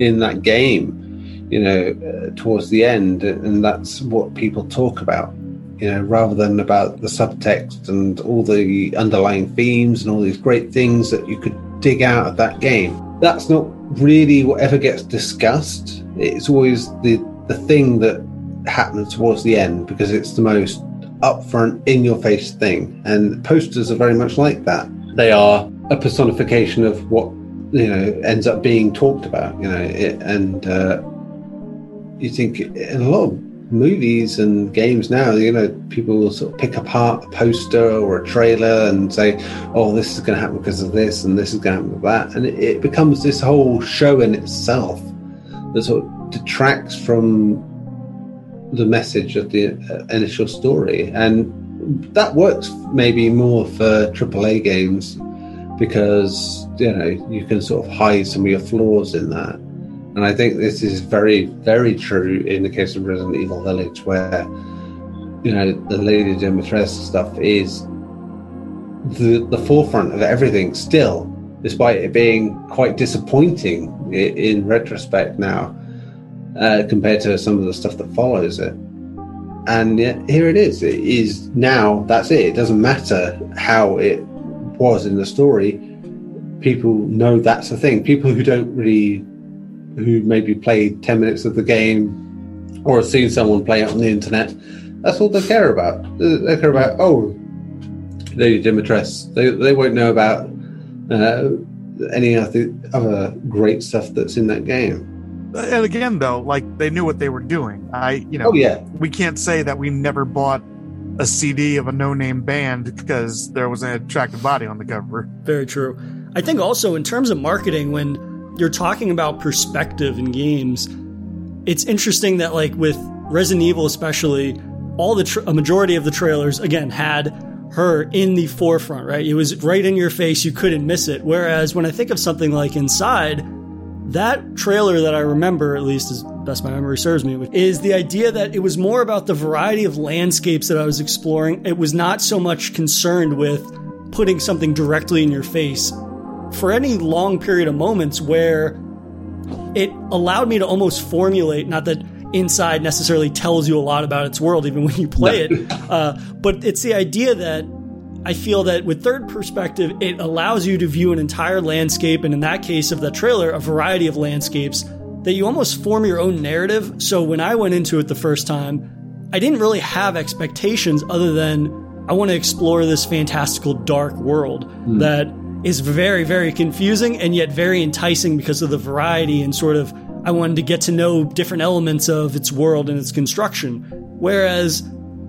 in that game, you know, uh, towards the end, and that's what people talk about, you know, rather than about the subtext and all the underlying themes and all these great things that you could dig out of that game. That's not really whatever gets discussed. It's always the the thing that happens towards the end because it's the most upfront, in your face thing. And posters are very much like that. They are a personification of what you know ends up being talked about you know it, and uh, you think in a lot of movies and games now you know people will sort of pick apart a poster or a trailer and say oh this is going to happen because of this and this is going to happen with that and it, it becomes this whole show in itself that sort of detracts from the message of the uh, initial story and that works maybe more for AAA games because you know you can sort of hide some of your flaws in that. And I think this is very, very true in the case of Resident Evil Village, where you know the Lady Dimitrescu stuff is the the forefront of everything still, despite it being quite disappointing in, in retrospect now, uh, compared to some of the stuff that follows it. And yet, here it is. It is now. That's it. It doesn't matter how it was in the story, people know that's a thing. People who don't really, who maybe played 10 minutes of the game or have seen someone play it on the internet, that's all they care about. They care about, oh, Lady Dimitrescu. They, they won't know about uh, any of the other great stuff that's in that game. And again, though, like they knew what they were doing. I, you know, oh, yeah. we can't say that we never bought a CD of a no-name band because there was an attractive body on the cover. Very true. I think also in terms of marketing, when you're talking about perspective in games, it's interesting that like with Resident Evil, especially, all the tra- a majority of the trailers again had her in the forefront. Right, it was right in your face; you couldn't miss it. Whereas when I think of something like Inside, that trailer that I remember, at least as best my memory serves me, is the idea that it was more about the variety of landscapes that I was exploring. It was not so much concerned with putting something directly in your face for any long period of moments where it allowed me to almost formulate, not that inside necessarily tells you a lot about its world, even when you play it, uh, but it's the idea that I feel that with third perspective, it allows you to view an entire landscape, and in that case of the trailer, a variety of landscapes that you almost form your own narrative. So when I went into it the first time, I didn't really have expectations other than I want to explore this fantastical dark world mm. that is very, very confusing and yet very enticing because of the variety and sort of I wanted to get to know different elements of its world and its construction. Whereas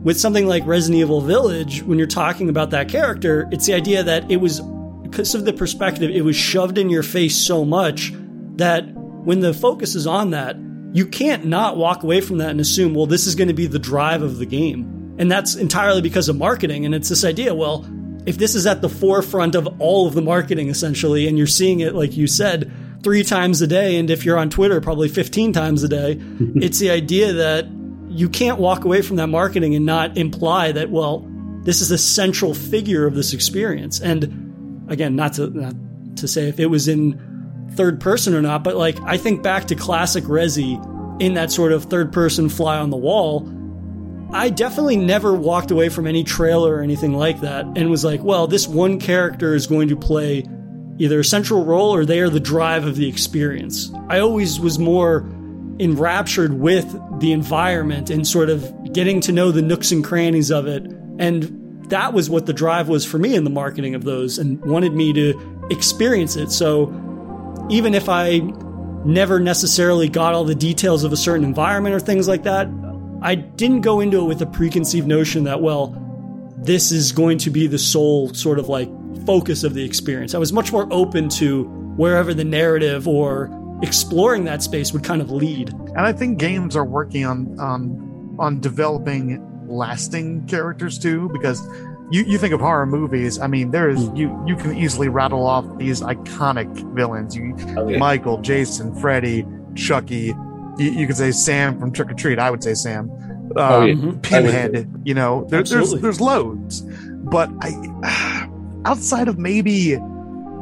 with something like Resident Evil Village, when you're talking about that character, it's the idea that it was, because of the perspective, it was shoved in your face so much that when the focus is on that, you can't not walk away from that and assume, well, this is going to be the drive of the game. And that's entirely because of marketing. And it's this idea, well, if this is at the forefront of all of the marketing essentially, and you're seeing it, like you said, three times a day, and if you're on Twitter, probably 15 times a day, it's the idea that you can't walk away from that marketing and not imply that, well, this is a central figure of this experience. And again, not to, not to say if it was in third person or not, but like I think back to classic Resi in that sort of third person fly on the wall. I definitely never walked away from any trailer or anything like that and was like, well, this one character is going to play either a central role or they are the drive of the experience. I always was more enraptured with the environment and sort of getting to know the nooks and crannies of it. And that was what the drive was for me in the marketing of those and wanted me to experience it. So even if I never necessarily got all the details of a certain environment or things like that, I didn't go into it with a preconceived notion that, well, this is going to be the sole sort of like focus of the experience. I was much more open to wherever the narrative or exploring that space would kind of lead. And I think games are working on on on developing lasting characters too, because you, you think of horror movies. I mean, there's mm. you you can easily rattle off these iconic villains. You oh, yeah. Michael, Jason, Freddy, Chucky. You, you could say Sam from Trick 'r Treat. I would say Sam. Um, oh, yeah. Um, Pinhead. You know, there, there's there's loads, but I outside of maybe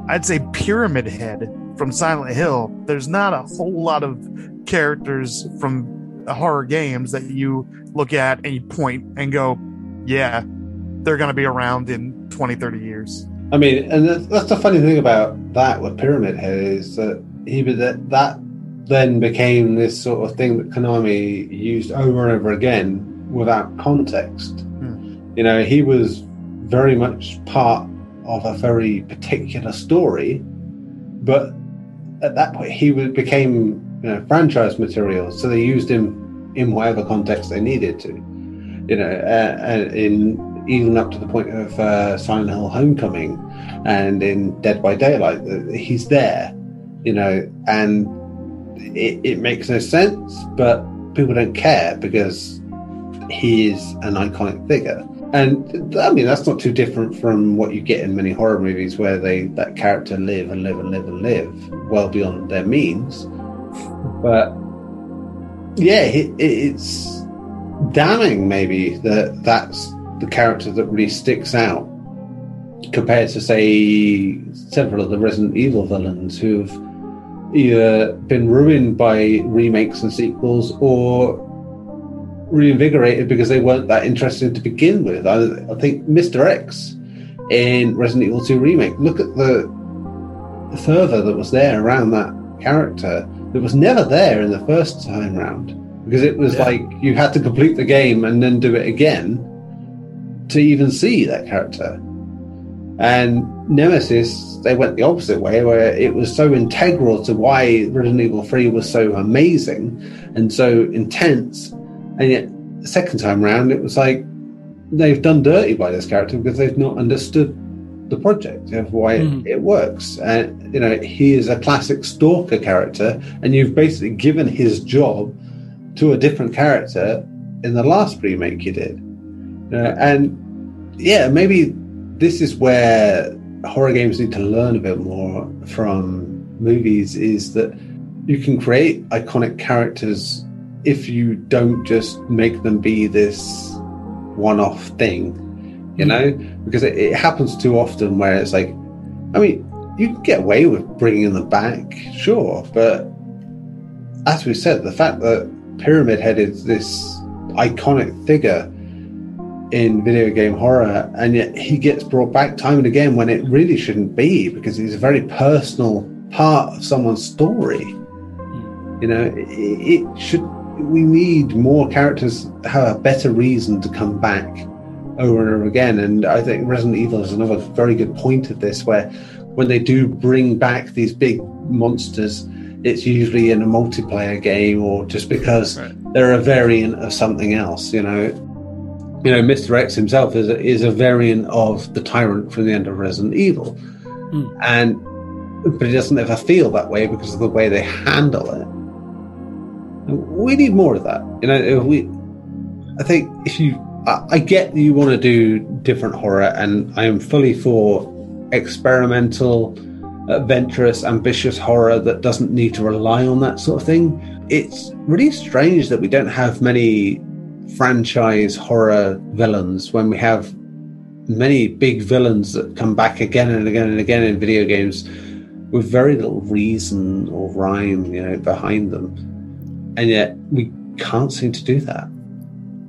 I'd say Pyramid Head from Silent Hill, there's not a whole lot of characters from horror games that you look at and you point and go, yeah, they're going to be around in 20, 30 years. I mean, and that's the funny thing about that with Pyramid Head is that he that that then became this sort of thing that Konami used over and over again without context. Hmm. You know, he was very much part of a very particular story, but at that point he became you know, franchise material, so they used him in whatever context they needed to. You know, uh, in even up to the point of uh, Silent Hill Homecoming and in Dead by Daylight, he's there. You know, and it, it makes no sense, but people don't care because he is an iconic figure. And I mean, that's not too different from what you get in many horror movies where they that character live and live and live and live well beyond their means. But yeah, it, it's damning maybe that that's the character that really sticks out compared to say several of the Resident Evil villains who've either been ruined by remakes and sequels or reinvigorated because they weren't that interesting to begin with. I, I think Mr. X in Resident Evil 2 Remake, look at the fervor that was there around that character that was never there in the first time round because it was yeah. like you had to complete the game and then do it again to even see that character. And Nemesis, they went the opposite way, where it was so integral to why Resident Evil 3 was so amazing and so intense and yet, the second time round, it was like they've done dirty by this character because they've not understood the project of why mm. it, it, works. And you know, he is a classic stalker character, and you've basically given his job to a different character in the last remake you did. Uh, and yeah, maybe this is where horror games need to learn a bit more from movies is that you can create iconic characters if you don't just make them be this one-off thing you hmm. know? Because it, it, happens too often where it's like i mean you can get away with bringing them back sure but as we said the fact that pyramid head is this iconic figure in video game horror and yet he gets brought back time and again when it really shouldn't be because he's a very personal part of someone's story. Hmm. You know it, it should we need more characters have a better reason to come back over and over again. And I think Resident Evil is another very good point of this, where when they do bring back these big monsters, it's usually in a multiplayer game or just because right. they're a variant of something else. You know, you know, Mr. X himself is a, is a variant of the tyrant from the end of Resident Evil, mm. and but he doesn't ever feel that way because of the way they handle it. We need more of that. You know, we. I think if you, I, I get you want to do different horror, and I am fully for experimental, adventurous, ambitious horror that doesn't need to rely on that sort of thing. It's really strange that we don't have many franchise horror villains when we have many big villains that come back again and again and again in video games with very little reason or rhyme, you know, behind them, and yet we can't seem to do that.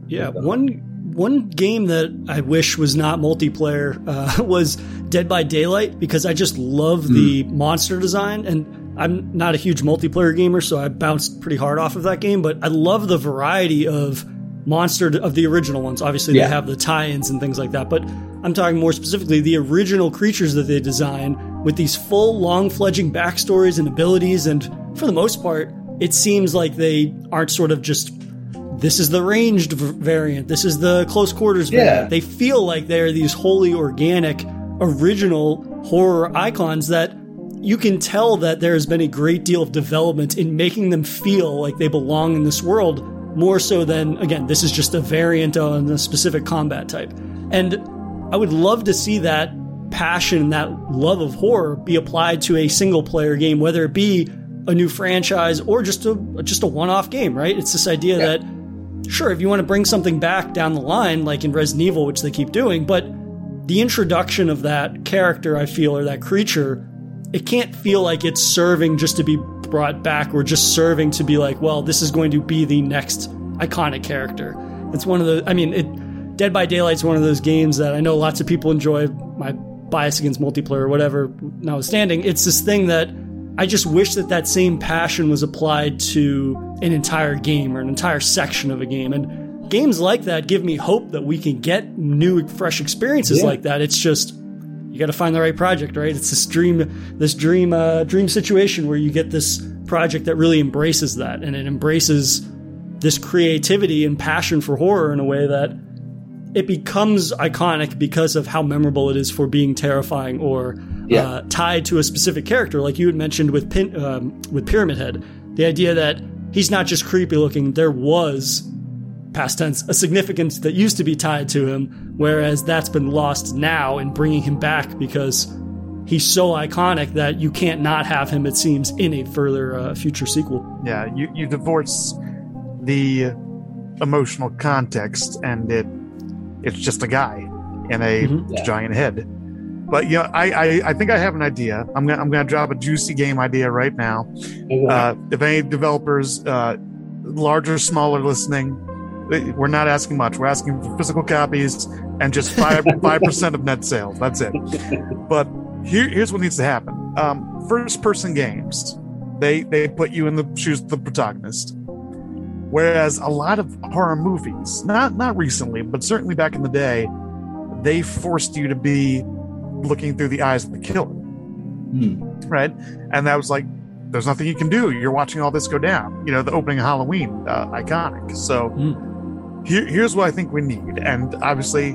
Yeah, one one game that I wish was not multiplayer uh, was Dead by Daylight because I just love mm. the monster design and. I'm not a huge multiplayer gamer, so I bounced pretty hard off of that game. But I love the variety of monster of the original ones. Obviously, yeah. they have the tie-ins and things like that. But I'm talking more specifically the original creatures that they design with these full, long-fledging backstories and abilities. And for the most part, it seems like they aren't sort of just this is the ranged variant, this is the close quarters yeah. variant. They feel like they're these wholly organic, original horror icons that you can tell that there has been a great deal of development in making them feel like they belong in this world more so than again this is just a variant on a specific combat type and i would love to see that passion and that love of horror be applied to a single player game whether it be a new franchise or just a just a one-off game right it's this idea yeah. that sure, if you want to bring something back down the line, like in Resident Evil, which they keep doing, but the introduction of that character, I feel, or that creature, it can't feel like it's serving just to be brought back or just serving to be like, well, this is going to be the next iconic character. It's one of the, I mean, it, Dead by Daylight is one of those games that I know lots of people enjoy. My bias against multiplayer or whatever notwithstanding, it's this thing that I just wish that that same passion was applied to an entire game or an entire section of a game. And games like that give me hope that we can get new, fresh experiences yeah. like that. It's just you got to find the right project, right? It's this dream, this dream, uh, dream situation where you get this project that really embraces that and it embraces this creativity and passion for horror in a way that it becomes iconic because of how memorable it is for being terrifying or yeah. uh, tied to a specific character, like you had mentioned with Pin, um, with Pyramid Head. The idea that he's not just creepy looking. There was past tense a significance that used to be tied to him, whereas that's been lost now in bringing him back because he's so iconic that you can't not have him. It seems in a further uh, future sequel. Yeah, you you divorce the emotional context, and it it's just a guy in a mm-hmm. yeah. giant head. But you know, I, I, I think I have an idea. I'm gonna I'm gonna drop a juicy game idea right now. Uh, if any developers, uh, large or smaller, listening, we're not asking much. We're asking for physical copies and just five five percent of net sales. That's it. But here, here's what needs to happen. Um, first person games, they they put you in the shoes of the protagonist. Whereas a lot of horror movies, not not recently, but certainly back in the day, they forced you to be looking through the eyes of the killer. Hmm. Right? And that was like, there's nothing you can do. You're watching all this go down. You know, the opening of Halloween, uh, iconic. So hmm. here, here's what I think we need. And obviously,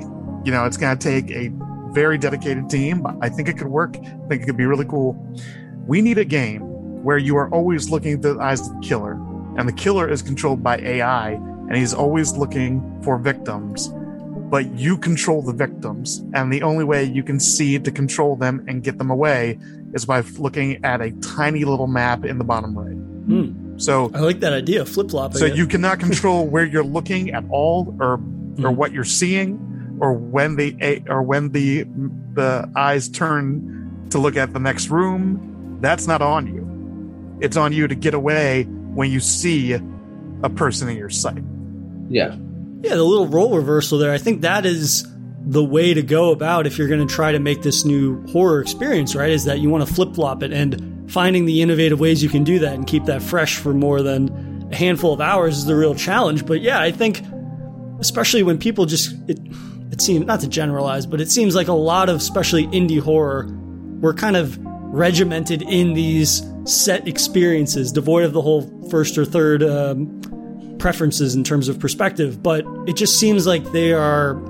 you know, it's going to take a very dedicated team. I think it could work. I think it could be really cool. We need a game where you are always looking through the eyes of the killer, and the killer is controlled by AI, and he's always looking for victims but you control the victims. And the only way you can see to control them and get them away is by looking at a tiny little map in the bottom right. Hmm. So I like that idea, flip flop. So you cannot control where you're looking at all, or hmm. or what you're seeing, or when the or when the the eyes turn to look at the next room. That's not on you. It's on you to get away when you see a person in your sight. Yeah. Yeah, the little role reversal there. I think that is the way to go about if you're going to try to make this new horror experience, right? Is that you want to flip flop it and finding the innovative ways you can do that and keep that fresh for more than a handful of hours is the real challenge. But yeah, I think especially when people just it it seems not to generalize, but it seems like a lot of especially indie horror were kind of regimented in these set experiences, devoid of the whole first or third um, preferences in terms of perspective, but it just seems like there are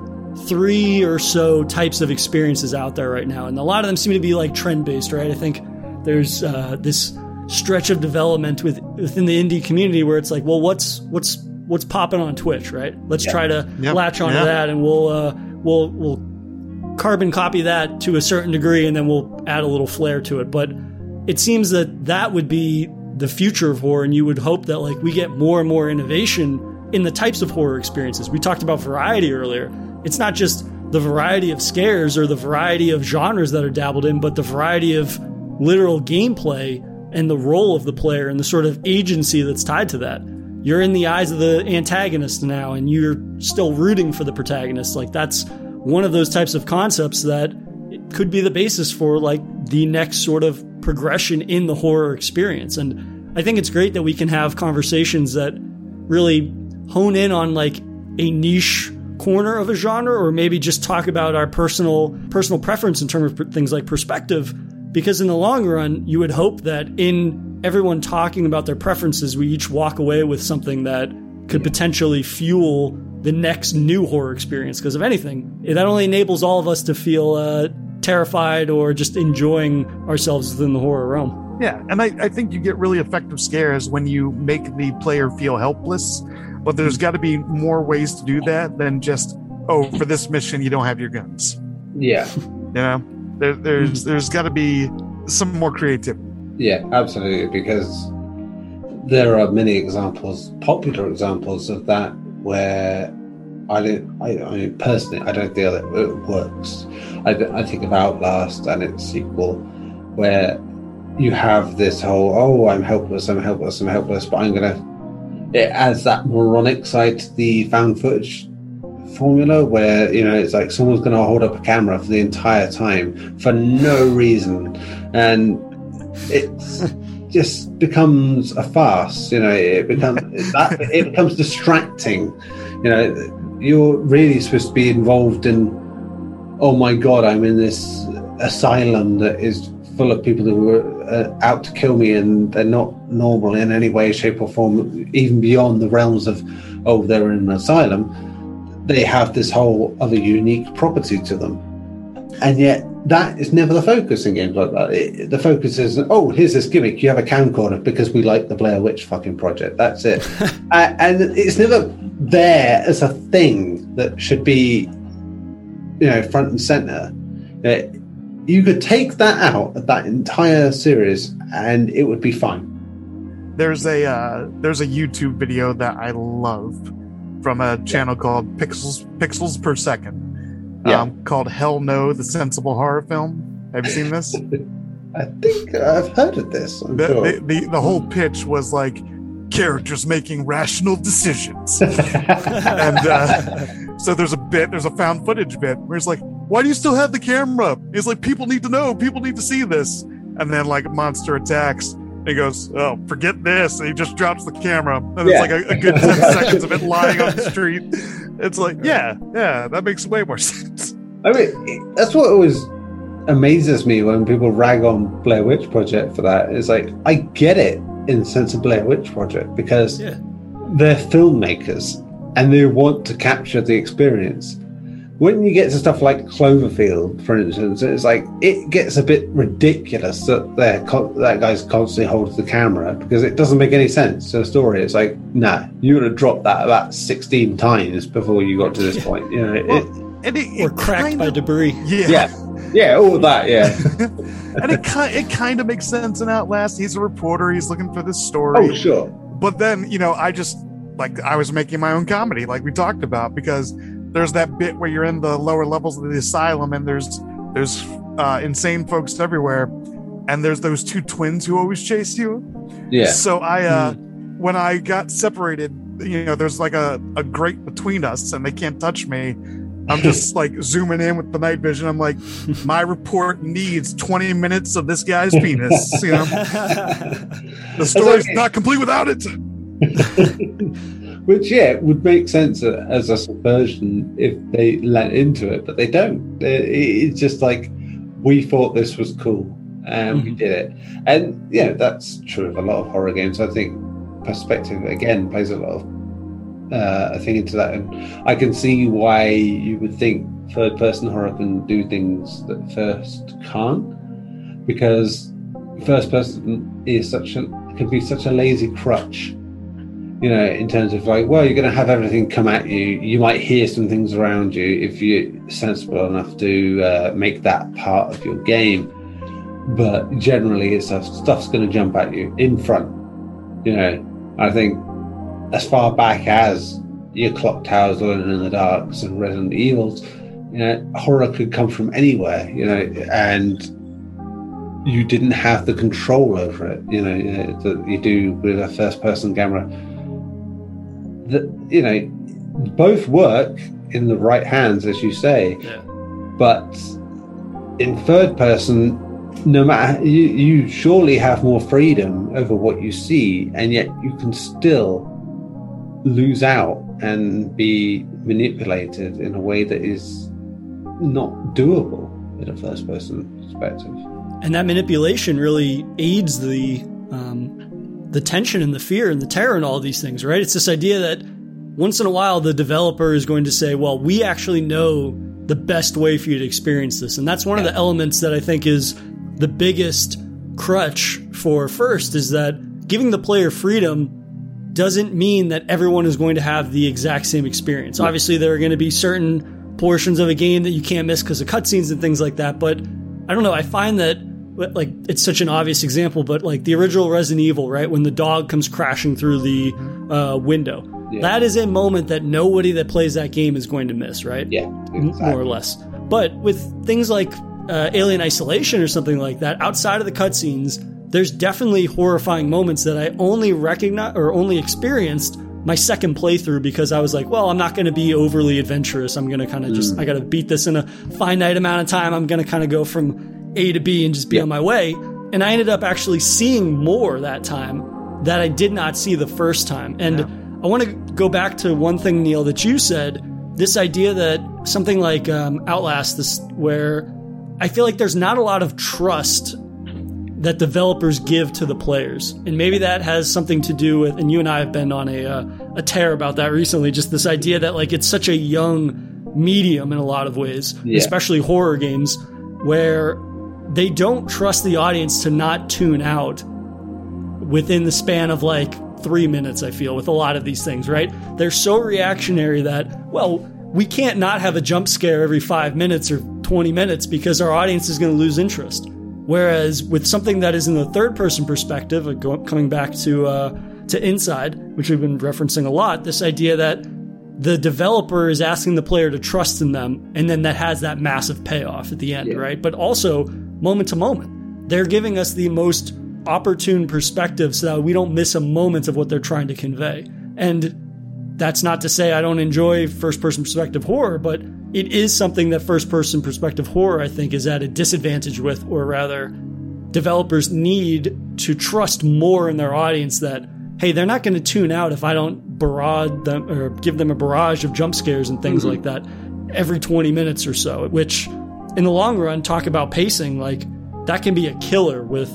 three or so types of experiences out there right now, and a lot of them seem to be like trend based, right? I think there's uh, this stretch of development with, within the indie community where it's like, well, what's what's what's popping on Twitch, right? Let's yeah. try to yep. latch onto yep. that, and we'll uh, we'll we'll carbon copy that to a certain degree, and then we'll add a little flair to it. But it seems that that would be the future of horror and you would hope that like we get more and more innovation in the types of horror experiences. We talked about variety earlier. It's not just the variety of scares or the variety of genres that are dabbled in, but the variety of literal gameplay and the role of the player and the sort of agency that's tied to that. You're in the eyes of the antagonist now and you're still rooting for the protagonist. Like that's one of those types of concepts that could be the basis for like the next sort of progression in the horror experience. And I think it's great that we can have conversations that really hone in on like a niche corner of a genre or maybe just talk about our personal personal preference in terms of things like perspective. Because in the long run you would hope that in everyone talking about their preferences we each walk away with something that could potentially fuel the next new horror experience. Because if anything it that only enables all of us to feel uh, terrified or just enjoying ourselves within the horror realm yeah and I, I think you get really effective scares when you make the player feel helpless but there's hmm. got to be more ways to do that than just, oh, for this mission you don't have your guns. Yeah. You know, there, there's hmm. there's got to be some more creativity. Yeah, absolutely. Because there are many examples, popular examples of that, where I don't. I, I mean, personally, I don't feel that it works. I, I think of Outlast and its sequel, where you have this whole, oh, I'm helpless, I'm helpless, I'm helpless, but I'm gonna it adds that moronic side to the found footage formula where you know it's like someone's going to hold up a camera for the entire time for no reason. And it just becomes a farce you know it becomes that it becomes distracting. You know you're really supposed to be involved in oh my god i'm in this asylum that is full of people who are uh, out to kill me and they're not normal in any way, shape, or form, even beyond the realms of, oh, they're in an asylum. They have this whole other unique property to them. And yet, that is never the focus in games like that. It, the focus is, oh, here's this gimmick. You have a camcorder because we like the Blair Witch fucking project. That's it. uh, and it's never there as a thing that should be, you know, front and center. Uh, you could take that out of that entire series and it would be fine. There's a uh, there's a YouTube video that I love from a channel called Pixels Pixels per Second, yeah. um, called Hell No: The Sensible Horror Film. Have you seen this? I think I've heard of this. The, sure. the, the, the whole pitch was like characters making rational decisions, and uh, so there's a bit, there's a found footage bit where it's like, why do you still have the camera? He's like, people need to know, people need to see this. And then like monster attacks. He goes, oh, forget this. And he just drops the camera. And yeah. it's like a, a good 10 seconds of it lying on the street. It's like, yeah, yeah, that makes way more sense. I mean, that's what always amazes me when people rag on Blair Witch Project for that. It's like, I get it in the sense of Blair Witch Project because yeah. they're filmmakers and they want to capture the experience when you get to stuff like Cloverfield, for instance, it's like it gets a bit ridiculous that that guy's constantly holds the camera because it doesn't make any sense to the story. It's like, nah, you would have dropped that about sixteen times before you got to this point. You know, well, it, it, or cracked by of, debris. Yeah. yeah, yeah, all that. Yeah, and it kind it kind of makes sense in Outlast. He's a reporter. He's looking for this story. Oh, sure. But then you know, I just like I was making my own comedy, like we talked about, because there's that bit where you're in the lower levels of the asylum and there's there's uh, insane folks everywhere. And there's those two twins who always chase you. Yeah. So i uh mm. when i got separated you know there's like a, a grate between us and they can't touch me. I'm just like zooming in with the night vision. I'm like my report needs 20 minutes of this guy's penis you know? The story's okay. not complete without it which yeah would make sense as a subversion if they let into it, but they don't. It's just like we thought this was cool and mm-hmm. we did it, and yeah, that's true of a lot of horror games. I think perspective again plays a lot of uh, a thing into that, and I can see why you would think third person horror can do things that first can't, because first person is such a can be such a lazy crutch you know, in terms of like, well, you're going to have everything come at you. You might hear some things around you if you're sensible enough to uh, make that part of your game. But generally, it's stuff, stuff's going to jump at you in front. You know, I think as far back as your clock towers alone in the darks and Resident Evils, you know, horror could come from anywhere, you know, and you didn't have the control over it, you know, that you do with a first person camera. That, you know, both work in the right hands, as you say, Yeah. but in third person, no matter you, you surely have more freedom over what you see, and yet you can still lose out and be manipulated in a way that is not doable in a first person perspective. and that manipulation really aids the um, the tension and the fear and the terror and all these things, right? It's this idea that once in a while the developer is going to say, "Well, we actually know the best way for you to experience this," and that's one of the elements that I think is the biggest crutch for first is that giving the player freedom doesn't mean that everyone is going to have the exact same experience. Obviously, there are going to be certain portions of a game that you can't miss because of cutscenes and things like that. But I don't know. I find that like it's such an obvious example, but like the original Resident Evil, right? When the dog comes crashing through the uh, window, Yeah. that is a moment that nobody that plays that game is going to miss, right? Yeah, exactly. more or less. But with things like uh, Alien Isolation or something like that, outside of the cutscenes, there's definitely horrifying moments that I only recognize or only experienced my second playthrough because I was like, well, I'm not going to be overly adventurous. I'm going to kind of just, I got to beat this in a finite amount of time. I'm going to kind of go from A to B and just be on my way. And I ended up actually seeing more that time that I did not see the first time. And I want to go back to one thing, Neil, that you said this idea that something like um, Outlast, this where I feel like there's not a lot of trust that developers give to the players, and maybe that has something to do with. And you and I have been on a uh, a tear about that recently. Just this idea that like it's such a young medium in a lot of ways, Yeah. especially horror games, where they don't trust the audience to not tune out within the span of like three minutes, I feel, with a lot of these things, right? They're so reactionary that, well, we can't not have a jump scare every five minutes or 20 minutes because our audience is going to lose interest. Whereas with something that is in the third person perspective, uh, coming back to, uh, to Inside, which we've been referencing a lot, this idea that the developer is asking the player to trust in them, and then that has that massive payoff at the end, Yeah. right? But also moment to moment. They're giving us the most opportune perspective so that we don't miss a moment of what they're trying to convey. And that's not to say I don't enjoy first person perspective horror, but it is something that first person perspective horror, I think, is at a disadvantage with, or rather, developers need to trust more in their audience that, hey, they're not going to tune out if I don't barrage them or give them a barrage of jump scares and things mm-hmm. like that every 20 minutes or so, which in the long run, talk about pacing, like that can be a killer with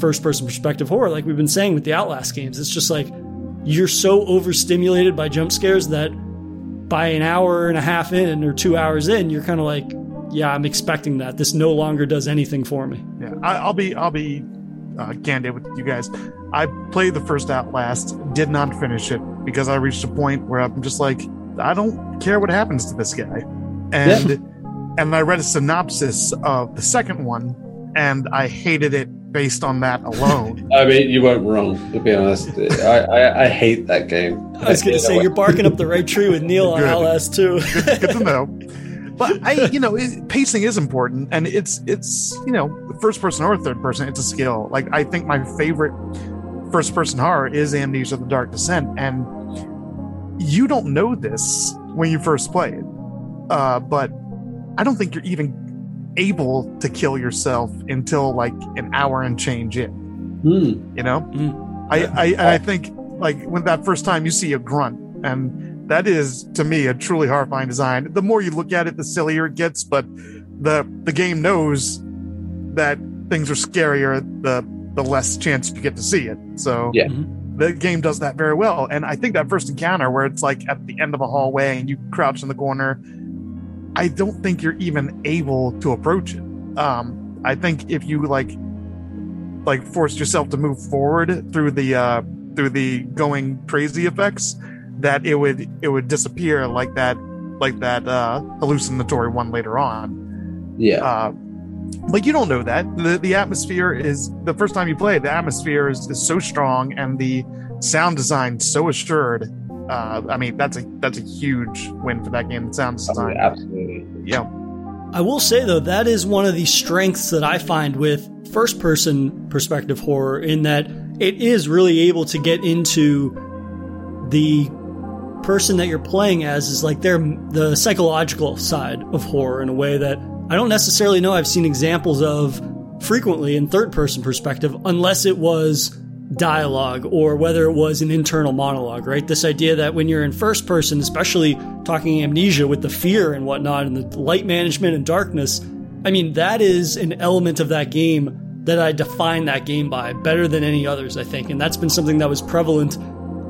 first person perspective horror. Like we've been saying with the Outlast games, it's just like you're so overstimulated by jump scares that by an hour and a half in or two hours in, you're kind of like, yeah, I'm expecting that. This no longer does anything for me. Yeah, I, I'll be I'll be uh, candid with you guys. I played the first Outlast, did not finish it because I reached a point where I'm just like, I don't care what happens to this guy, and and I read a synopsis of the second one, and I hated it based on that alone. I mean, you weren't wrong, to be honest. I, I, I hate that game. I was going to say, you're barking up the right tree with Neil on Good. Outlast too. good, good to know. But I, you know, it, pacing is important, and it's it's you know, first person or third person, it's a skill. Like I think my favorite first person horror is Amnesia: The Dark Descent, and you don't know this when you first play it, uh, but I don't think you're even able to kill yourself until like an hour and change in. Hmm. You know, Mm. I, I I think like when that first time you see a grunt, and that is to me a truly horrifying design. The more you look at it, the sillier it gets. But the the game knows that things are scarier. The the less chance you get to see it. So Yeah. the game does that very well. And I think that first encounter where it's like at the end of a hallway and you crouch in the corner, I don't think you're even able to approach it. Um, I think if you like like forced yourself to move forward through the uh through the going crazy effects, that it would it would disappear like that like that uh hallucinatory one later on. Yeah. Uh like you don't know that. The the atmosphere is the first time you play it, the atmosphere is, is so strong and the sound design so assured uh, I mean, that's a that's a huge win for that game. The sound Oh, design, yeah, absolutely. yeah, I will say though that is one of the strengths that I find with first person perspective horror in that it is really able to get into the person that you're playing as is like their the psychological side of horror in a way that I don't necessarily know I've seen examples of frequently in third person perspective unless it was dialogue or whether it was an internal monologue, right? This idea that when you're in first person, especially talking amnesia with the fear and whatnot and the light management and darkness, I mean, that is an element of that game that I define that game by better than any others, I think. And that's been something that was prevalent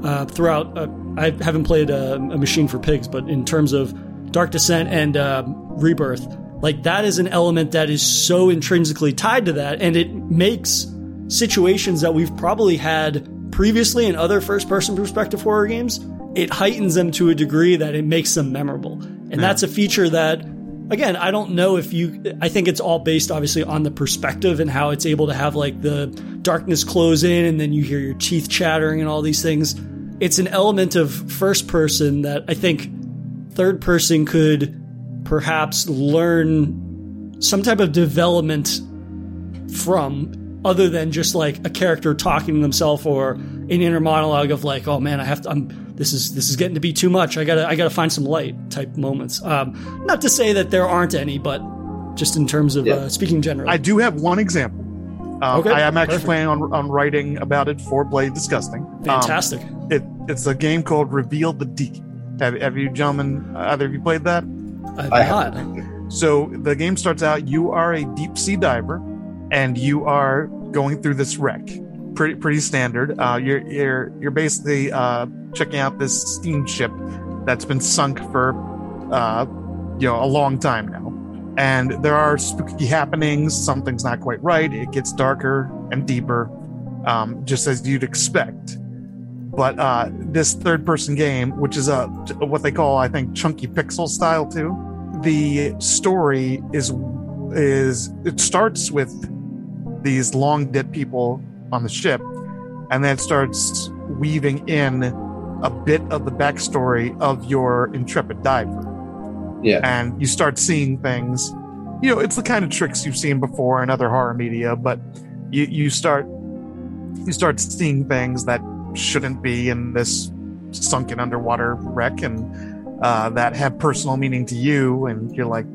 uh, throughout. Uh, I haven't played a, Machine for Pigs, but in terms of Dark Descent and uh, Rebirth, like that is an element that is so intrinsically tied to that, and it makes situations that we've probably had previously in other first person perspective horror games, it heightens them to a degree that it makes them memorable. And yeah. that's a feature that, again, I don't know if you, I think it's all based obviously on the perspective and how it's able to have like the darkness close in and then you hear your teeth chattering and all these things. It's an element of first person that I think third person could perhaps learn some type of development from other than just like a character talking to themselves or an inner monologue of like, oh man, I have to, I'm, this is, this is getting to be too much. I gotta, I gotta find some light type moments. Um, not to say that there aren't any, but just in terms of yeah. uh, speaking generally. I do have one example. Um, okay, I am actually perfect. planning on, on writing about it for Bloody Disgusting. Fantastic. Um, it, it's a game called Reveal the Deep. Have, have you gentlemen, either of you played that? I have not. So the game starts out, you are a deep sea diver and you are going through this wreck. Pretty pretty standard. Uh, you're you're you're basically uh, checking out this steamship that's been sunk for uh, you know a long time now, and there are spooky happenings. Something's not quite right. It gets darker and deeper, um, just as you'd expect. But uh, this third person game, which is a what they call I think chunky pixel style too, the story is is it starts with these long dead people on the ship, and then starts weaving in a bit of the backstory of your intrepid diver. Yeah. And you start seeing things. You know, it's the kind of tricks you've seen before in other horror media, but you, you start you start seeing things that shouldn't be in this sunken underwater wreck and uh, that have personal meaning to you and you're like,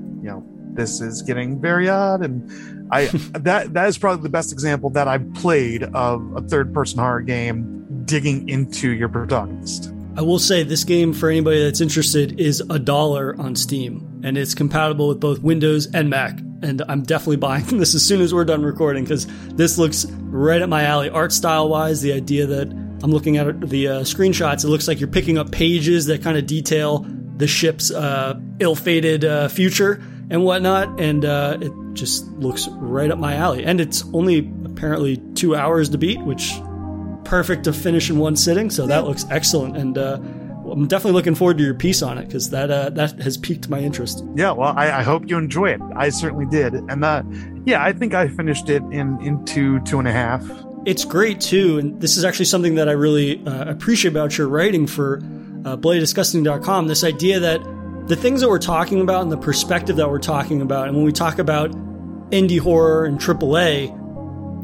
this is getting very odd and I that that is probably the best example that I've played of a third person horror game digging into your protagonist. I will say this game for anybody that's interested is a dollar on Steam and it's compatible with both Windows and Mac. And I'm definitely buying this as soon as we're done recording because this looks right at my alley. Art style wise, the idea that I'm looking at the uh, screenshots, it looks like you're picking up pages that kind of detail the ship's uh, ill fated uh, future and whatnot. And uh, it just looks right up my alley. And it's only apparently two hours to beat, which perfect to finish in one sitting. So that looks excellent. And uh, I'm definitely looking forward to your piece on it because that uh, that has piqued my interest. Yeah, well, I, I, hope you enjoy it. I certainly did, and uh, yeah, I think I finished it in in two two and a half. It's great too, and this is actually something that I really uh, appreciate about your writing for uh, BloodyDisgusting.com. This idea that the things that we're talking about and the perspective that we're talking about, and when we talk about indie horror and AAA,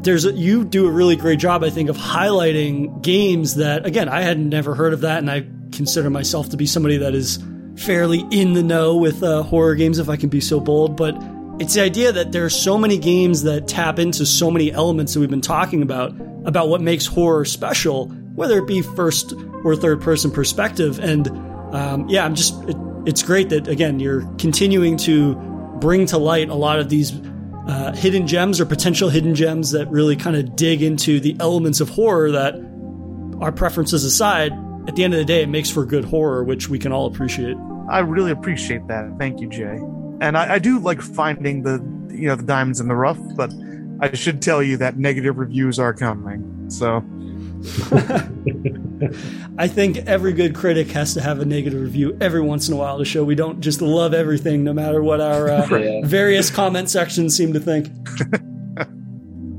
there's a, you do a really great job, I think, of highlighting games that again I had never heard of that, and I consider myself to be somebody that is fairly in the know with uh, horror games, if I can be so bold. But it's the idea that there are so many games that tap into so many elements that we've been talking about about what makes horror special, whether it be first or third person perspective. And um, yeah, I'm just. It, it's great that again you're continuing to bring to light a lot of these uh, hidden gems or potential hidden gems that really kind of dig into the elements of horror that our preferences aside at the end of the day it makes for good horror which we can all appreciate. I really appreciate that. Thank you jay. And I, I do like finding the you know the diamonds in the rough but i should tell you that negative reviews are coming. So I think every good critic has to have a negative review every once in a while to show we don't just love everything, no matter what our uh, yeah. various comment sections seem to think.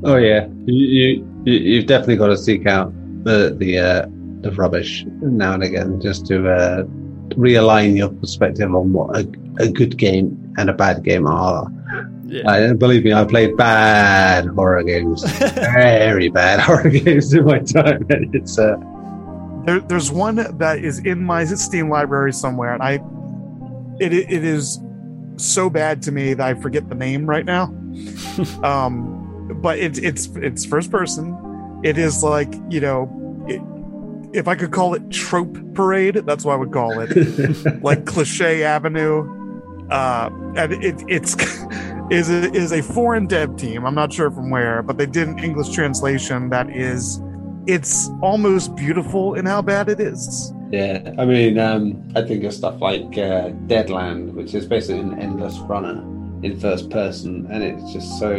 oh yeah, you, you you've definitely got to seek out the the uh, of rubbish now and again, just to uh, realign your perspective on what a, a good game and a bad game are. Yeah. Uh, believe me, I played bad horror games, very bad horror games in my time, and it's uh, there, there's one that is in my Steam library somewhere, and I it it is so bad to me that I forget the name right now. um, but it's it's it's first person. It is like you know, it, if I could call it trope parade, that's what I would call it. like cliche avenue. Uh, and it it's is a, is a foreign dev team. I'm not sure from where, but they did an English translation that is it's almost beautiful in how bad it is. Yeah, I mean, um, I think of stuff like uh, Deadland, which is basically an endless runner in first person, and it's just so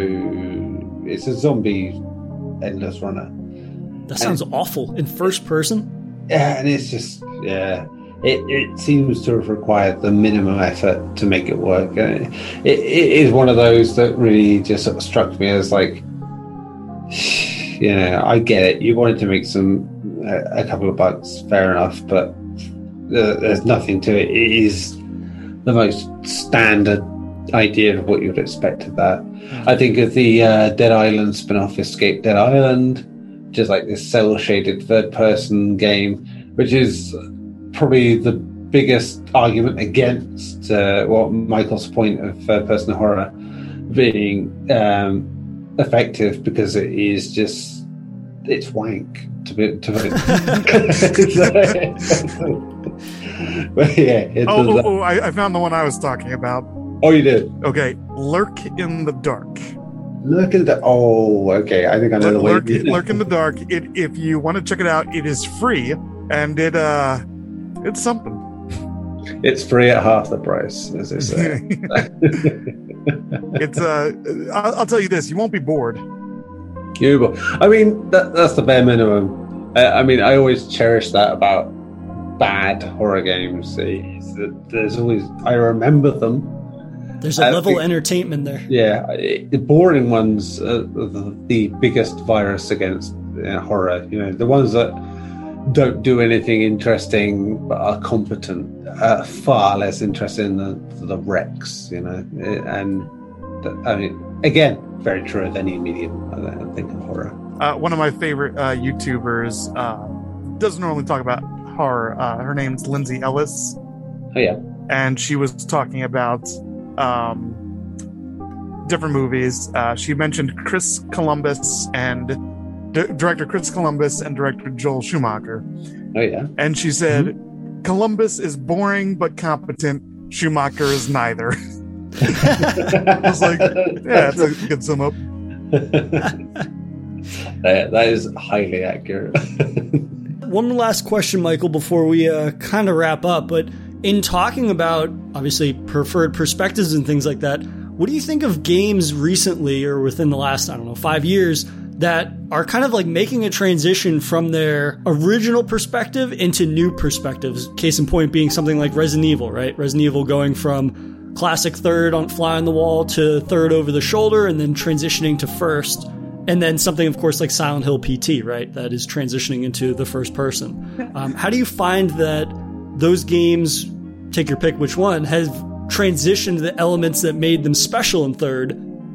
it's a zombie endless runner. That sounds and, awful in first person. Yeah, and it's just yeah. It, it seems to have required the minimum effort to make it work. It, it, it is one of those that really just sort of struck me as like, you know, I get it. You wanted to make some a couple of bucks, fair enough, but uh, there's nothing to it. It is the most standard idea of what you would expect of that. Mm. I think of the uh, Dead Island spin off, Escape Dead Island, just like this cel shaded third person game, which is probably the biggest argument against uh, what Michael's point of third person horror being um, effective because it is just it's wank to be to be. but yeah. oh, oh, oh I, I, found the one I was talking about. Oh, you did. Okay, lurk in the dark. Lurk in the. Oh, okay. I think I know lurk, the way. Lurk, lurk in the dark. It, if you want to check it out, it is free, and it uh, it's something. It's free at half the price, as they say. it's uh, I'll, I'll tell you this: you won't be bored. Cuba. I mean, that, that's the bare minimum. I, I, mean, I always cherish that about bad horror games. there's always I remember them. There's a level of entertainment there. Yeah, the boring ones are the, the biggest virus against horror. You know, the ones that don't do anything interesting but are competent are far less interesting than the wrecks. You know, and I mean, again, very true of any medium. I think of horror. Uh, one of my favorite uh, YouTubers uh, doesn't normally talk about horror. Uh, her name's Lindsay Ellis. Oh yeah, and she was talking about um, different movies. Uh, she mentioned Chris Columbus and d- director Chris Columbus and director Joel Schumacher. Oh yeah, and she said mm-hmm. Columbus is boring but competent. Schumacher is neither. I was like, yeah, that's a good sum up. that, that is highly accurate. One last question, Michael, before we uh, kind of wrap up. But in talking about obviously preferred perspectives and things like that, what do you think of games recently or within the last, I don't know, five years that are kind of like making a transition from their original perspective into new perspectives? Case in point being something like Resident Evil, right? Resident Evil going from classic third on fly on the wall to third over the shoulder and then transitioning to first and then something of course like silent hill pt right that is transitioning into the first person um, how do you find that those games take your pick which one have transitioned the elements that made them special in third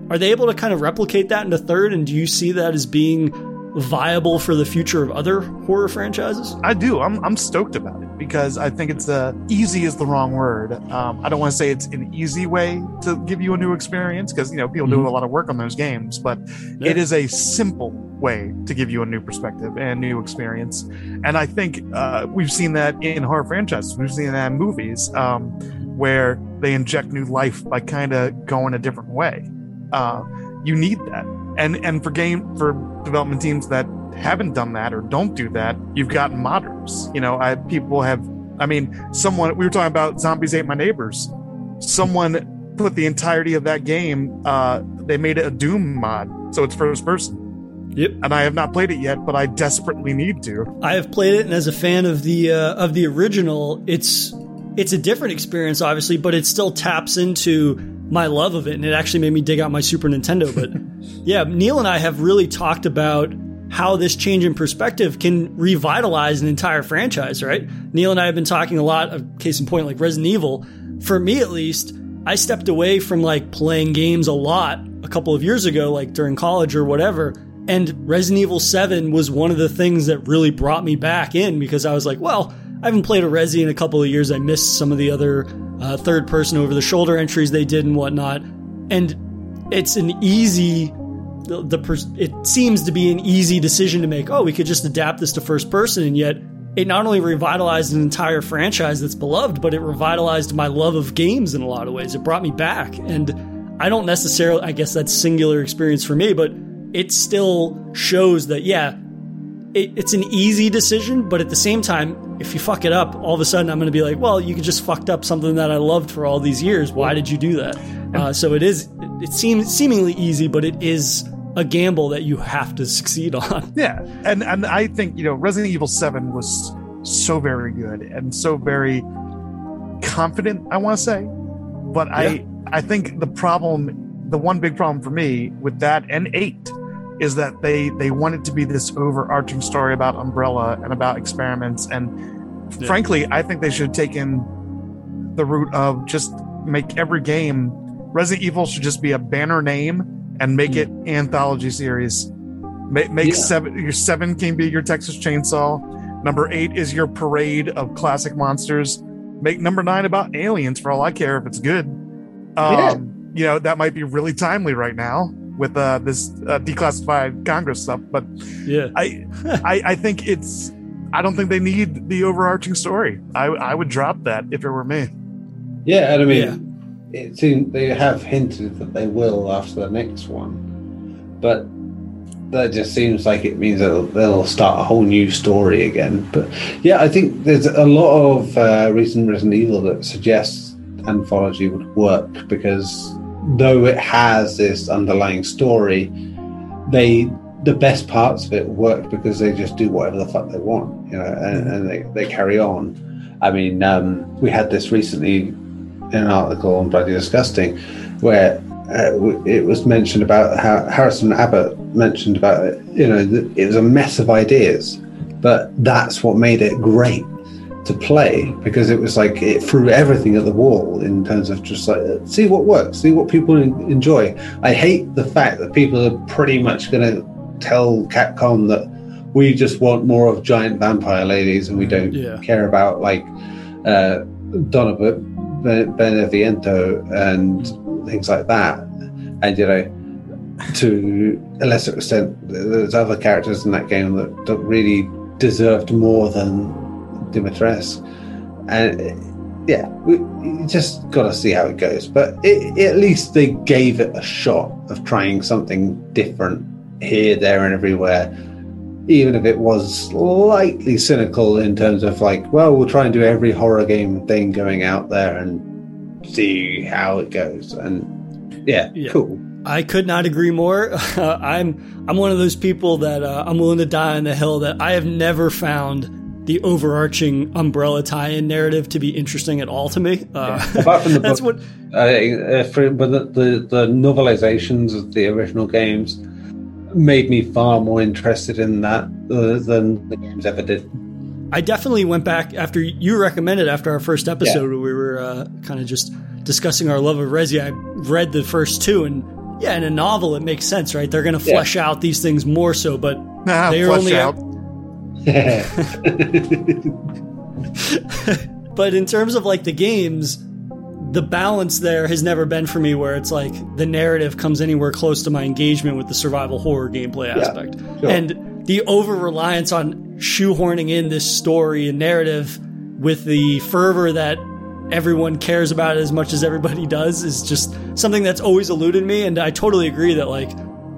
are they able to kind of replicate that into third and do you see that as being viable for the future of other horror franchises? I do. I'm, I'm stoked about it because I think it's a easy is the wrong word. Um, I don't want to say it's an easy way to give you a new experience because you know people mm-hmm. do a lot of work on those games, but yeah. it is a simple way to give you a new perspective and new experience. And I think uh, we've seen that in horror franchises. We've seen that in movies um, where they inject new life by kind of going a different way. Uh, you need that and and for game for development teams that haven't done that or don't do that, you've got modders. You know, I, people have. I mean, someone we were talking about zombies ate my neighbors. Someone put the entirety of that game. Uh, they made it a Doom mod, so it's first person. Yep. And I have not played it yet, but I desperately need to. I have played it, and as a fan of the uh, of the original, it's it's a different experience, obviously, but it still taps into my love of it, and it actually made me dig out my Super Nintendo. But yeah, Neil and I have really talked about how this change in perspective can revitalize an entire franchise, right? Neil and I have been talking a lot of case in point, like Resident Evil. For me, at least, I stepped away from like playing games a lot a couple of years ago, like during college or whatever. And Resident Evil 7 was one of the things that really brought me back in because I was like, well, I haven't played a Resi in a couple of years. I missed some of the other uh, third person over the shoulder entries they did and whatnot. And it's an easy the, the it seems to be an easy decision to make. Oh, we could just adapt this to first person, and yet it not only revitalized an entire franchise that's beloved, but it revitalized my love of games in a lot of ways. It brought me back, and I don't necessarily. I guess that's singular experience for me, but it still shows that yeah, it, it's an easy decision, but at the same time, if you fuck it up, all of a sudden I'm going to be like, well, you just fucked up something that I loved for all these years. Why did you do that? Uh, so it is. It seems seemingly easy, but it is a gamble that you have to succeed on. Yeah, and and I think you know Resident Evil Seven was so very good and so very confident. I want to say, but yeah. I I think the problem, the one big problem for me with that and eight, is that they they wanted to be this overarching story about Umbrella and about experiments, and yeah. frankly, I think they should have taken the route of just make every game Resident Evil should just be a banner name and make it anthology series. Make, make yeah. seven your seven can be your Texas Chainsaw. Number eight is your parade of classic monsters. Make number nine about aliens for all I care if it's good. Um, yeah. You know that might be really timely right now with uh, this uh, declassified Congress stuff. But yeah, I, I I think it's I don't think they need the overarching story. I I would drop that if it were me. Yeah, and I mean. Yeah it seems they have hinted that they will after the next one, but that just seems like it means that they'll start a whole new story again. But yeah, I think there's a lot of uh, recent Resident Evil that suggests anthology would work because though it has this underlying story, they the best parts of it work because they just do whatever the fuck they want, you know, and, and they, they carry on. I mean, um, we had this recently in an article on Bloody Disgusting where uh, it was mentioned about how Harrison Abbott mentioned about it. You know, it was a mess of ideas, but that's what made it great to play because it was like it threw everything at the wall in terms of just like see what works, see what people enjoy. I hate the fact that people are pretty much going to tell Capcom that we just want more of giant vampire ladies and we don't yeah. care about like uh, Donna Beneviento and things like that. And, you know, to a lesser extent, there's other characters in that game that don't really deserved more than Dimitrescu. And yeah, we just got to see how it goes. But it, at least they gave it a shot of trying something different here, there, and everywhere even if it was slightly cynical in terms of like, well, we'll try and do every horror game thing going out there and see how it goes. And yeah, yeah. cool. I could not agree more. Uh, I'm I'm one of those people that uh, I'm willing to die on the hill that I have never found the overarching umbrella tie-in narrative to be interesting at all to me. Uh, yeah. Apart from the that's book, what. Uh, for, but the, the the novelizations of the original games made me far more interested in that uh, than the games ever did. I definitely went back after you recommended after our first episode. Yeah. We were uh, kind of just discussing our love of Resi. I read the first two, and yeah, in a novel, it makes sense, right? They're going to flesh yeah. out these things more so, but nah, they are only out. but in terms of like the games, the balance there has never been for me where it's like the narrative comes anywhere close to my engagement with the survival horror gameplay aspect. Yeah, sure. And the over reliance on shoehorning in this story and narrative with the fervor that everyone cares about it as much as everybody does is just something that's always eluded me. And I totally agree that like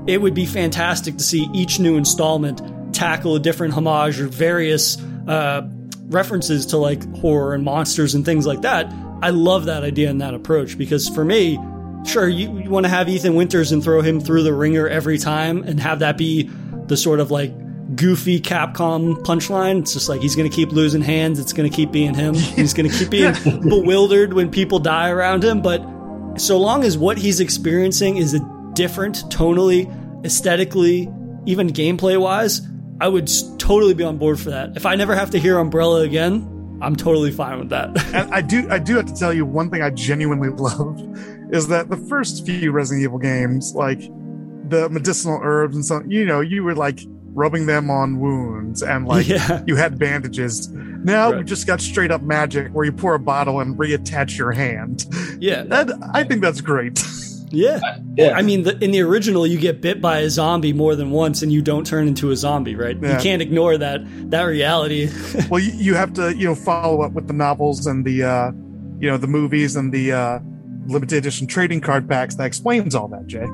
it would be fantastic to see each new installment tackle a different homage or various uh, references to like horror and monsters and things like that I love that idea and that approach because for me, sure, you, you want to have Ethan Winters and throw him through the ringer every time and have that be the sort of like goofy Capcom punchline. It's just like he's going to keep losing hands. It's going to keep being him. He's going to keep being bewildered when people die around him. But so long as what he's experiencing is a different tonally, aesthetically, even gameplay wise, I would totally be on board for that. If I never have to hear Umbrella again, I'm totally fine with that. and I do I do have to tell you one thing I genuinely love is that the first few Resident Evil games, like the medicinal herbs and so you know, you were like rubbing them on wounds and like yeah. you had bandages. Now right. we just got straight up magic where you pour a bottle and reattach your hand. Yeah. That, I think that's great. Yeah. yeah. I mean, the, in the original, you get bit by a zombie more than once and you don't turn into a zombie, right? Yeah. You can't ignore that that reality. well, you, you have to, you know, follow up with the novels and the, uh, you know, the movies and the uh, limited edition trading card packs that explains all that, Jay.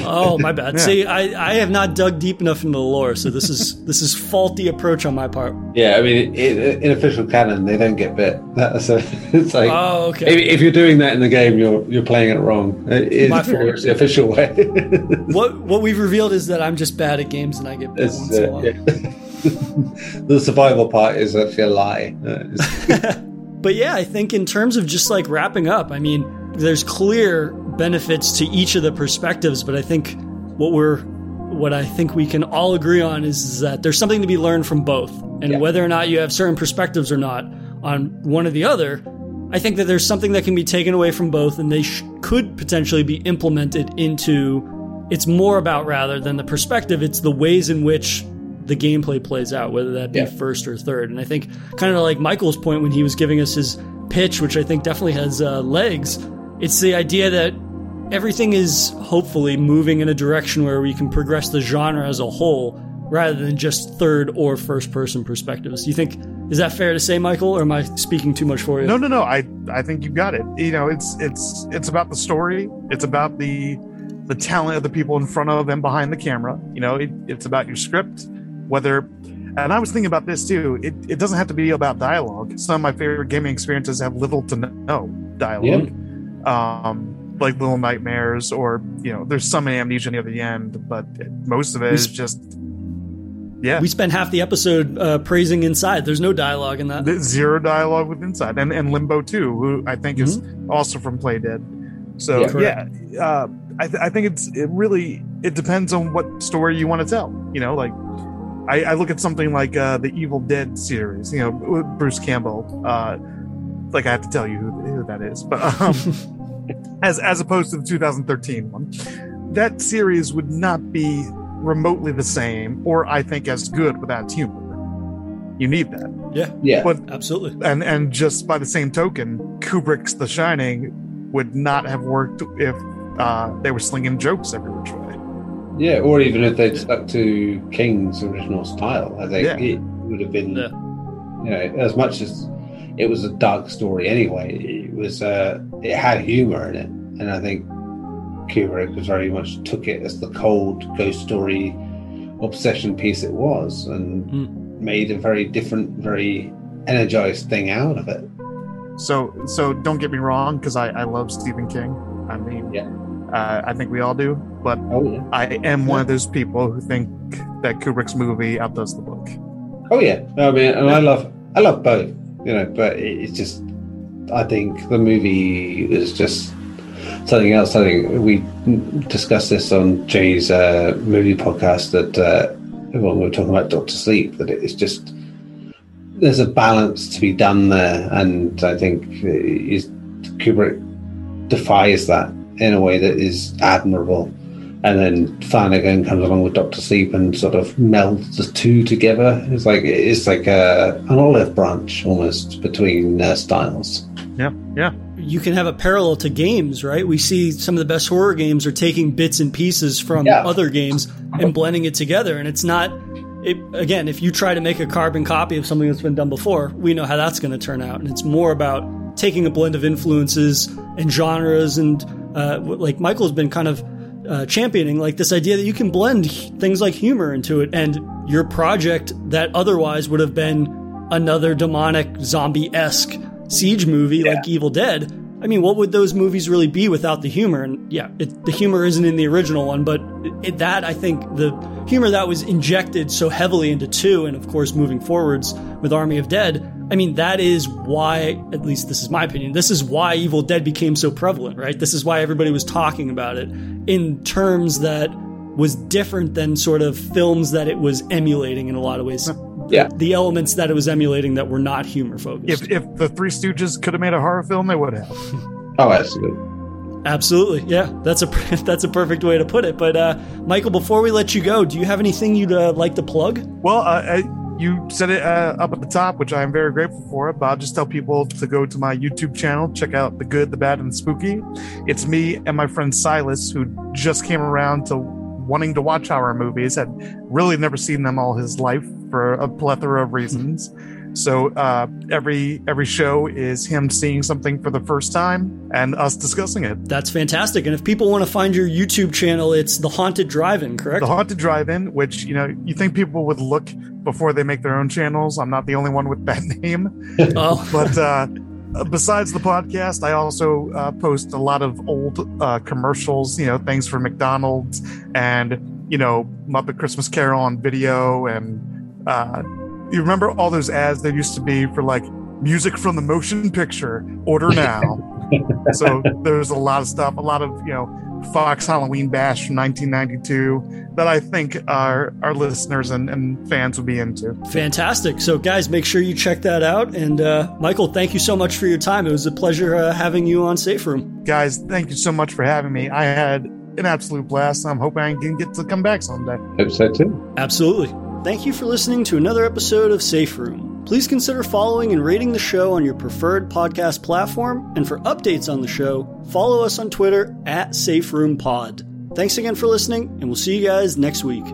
Oh, my bad. yeah. See, I, I have not dug deep enough into the lore, so this is this is faulty approach on my part. Yeah, I mean, in, in official canon, they don't get bit. So it's like, oh, okay. If, if, you're doing that in the game, you're you're playing it wrong. It's the official way. what what we've revealed is that I'm just bad at games, and I get bit it's, once uh, in a while. Yeah. the survival part is actually a lie. Uh, but yeah, I think in terms of just like wrapping up, I mean, there's clear benefits to each of the perspectives, but I think what we're what I think we can all agree on is, is that there's something to be learned from both. And yeah. whether or not you have certain perspectives or not on one or the other, I think that there's something that can be taken away from both and they sh- could potentially be implemented into it's more about rather than the perspective, it's the ways in which the gameplay plays out, whether that be yeah. first or third. And I think kind of like Michael's point when he was giving us his pitch, which I think definitely has uh, legs, it's the idea that everything is hopefully moving in a direction where we can progress the genre as a whole rather than just third or first person perspectives. Do you think is that fair to say, Michael, or am I speaking too much for you? No, no, no. I I think you got it. You know, it's it's it's about the story. It's about the the talent of the people in front of and behind the camera. You know, it, it's about your script, whether. And I was thinking about this too. It, it doesn't have to be about dialogue. Some of my favorite gaming experiences have little to no dialogue. Yeah um, like Little Nightmares, or you know, there's some amnesia near the end, but most of it is just yeah. We spent half the episode uh, praising Inside. There's no dialogue in that. Zero dialogue with Inside, and and Limbo too, who I think is mm-hmm. also from Playdead. So yeah, yeah uh, I, th- I think it's it really it depends on what story you want to tell. You know, like I, I look at something like uh, the Evil Dead series. You know, Bruce Campbell. Uh, like I have to tell you who, who that is, but um, as as opposed to the 2013 one, that series would not be remotely the same, or I think as good without humor. You need that. Yeah, yeah, but absolutely. And and just by the same token, Kubrick's The Shining would not have worked if uh, they were slinging jokes every which way. Yeah, or even if they'd stuck to King's original style, I think yeah. it would have been, yeah. you know, as much as it was a dark story anyway. It was uh, it had humor in it, and I think Kubrick was very much took it as the cold ghost story obsession piece it was, and mm. made a very different, very energized thing out of it. So, so don't get me wrong, because I, I love Stephen King. I mean, yeah. Uh, I think we all do, but oh, yeah. I am yeah. one of those people who think that Kubrick's movie outdoes the book. Oh yeah, I mean, and I love I love both you know, but it's just, I think the movie is just something else. I think we discussed this on Jay's uh, movie podcast that uh, when we were talking about Doctor Sleep, that it's just there's a balance to be done there, and I think is Kubrick defies that in a way that is admirable and then Flanagan comes along with Doctor Sleep and sort of melds the two together. It's like it's like a, an olive branch almost between uh, styles. Yeah, yeah. You can have a parallel to games, right? We see some of the best horror games are taking bits and pieces from yeah. other games and blending it together, and it's not. It, again, if you try to make a carbon copy of something that's been done before, we know how that's going to turn out, and it's more about taking a blend of influences and genres and uh, like Michael's been kind of uh, championing, like this idea that you can blend things like humor into it, and your project that otherwise would have been another demonic zombie esque siege movie yeah. like Evil Dead. I mean, what would those movies really be without the humor? And yeah, it, the humor isn't in the original one, but it, that I think the humor that was injected so heavily into two, and of course moving forwards with Army of Dead, I mean, that is why, at least this is my opinion, this is why Evil Dead became so prevalent, right? This is why everybody was talking about it in terms that was different than sort of films that it was emulating in a lot of ways. Yeah. The elements that it was emulating that were not humor focused. If if the Three Stooges could have made a horror film, they would have. Oh, absolutely. Absolutely, yeah, that's a that's a perfect way to put it. But uh, Michael, before we let you go, do you have anything you'd uh, like to plug? Well, uh, uh, you said it uh, up at the top, which I am very grateful for. But I'll just tell people to go to my YouTube channel, check out the good, the bad, and the spooky. It's me and my friend Silas, who just came around to wanting to watch horror movies, had really never seen them all his life for a plethora of reasons. So uh, every every show is him seeing something for the first time and us discussing it. That's fantastic. And if people want to find your YouTube channel, it's The Haunted Drive-In, correct? The Haunted Drive-In, which you know you think people would look before they make their own channels. I'm not the only one with that name, oh, but uh, besides the podcast, I also uh, post a lot of old uh, commercials. You know, things for McDonald's and you know Muppet Christmas Carol on video and uh, you remember all those ads there used to be for like music from the motion picture order now so there's a lot of stuff a lot of you know fox halloween bash from 1992 that i think our our listeners and, and fans would be into fantastic. So, guys, make sure you check that out. And uh, Michael, thank you so much for your time. It was a pleasure uh, having you on Safe Room. guys thank you so much for having me i had an absolute blast i'm hoping i can get to come back someday Hope so too. Absolutely. Thank you for listening to another episode of Safe Room. Please consider following and rating the show on your preferred podcast platform. And for updates on the show, follow us on Twitter at Safe Room Pod. Thanks again for listening, and we'll see you guys next week.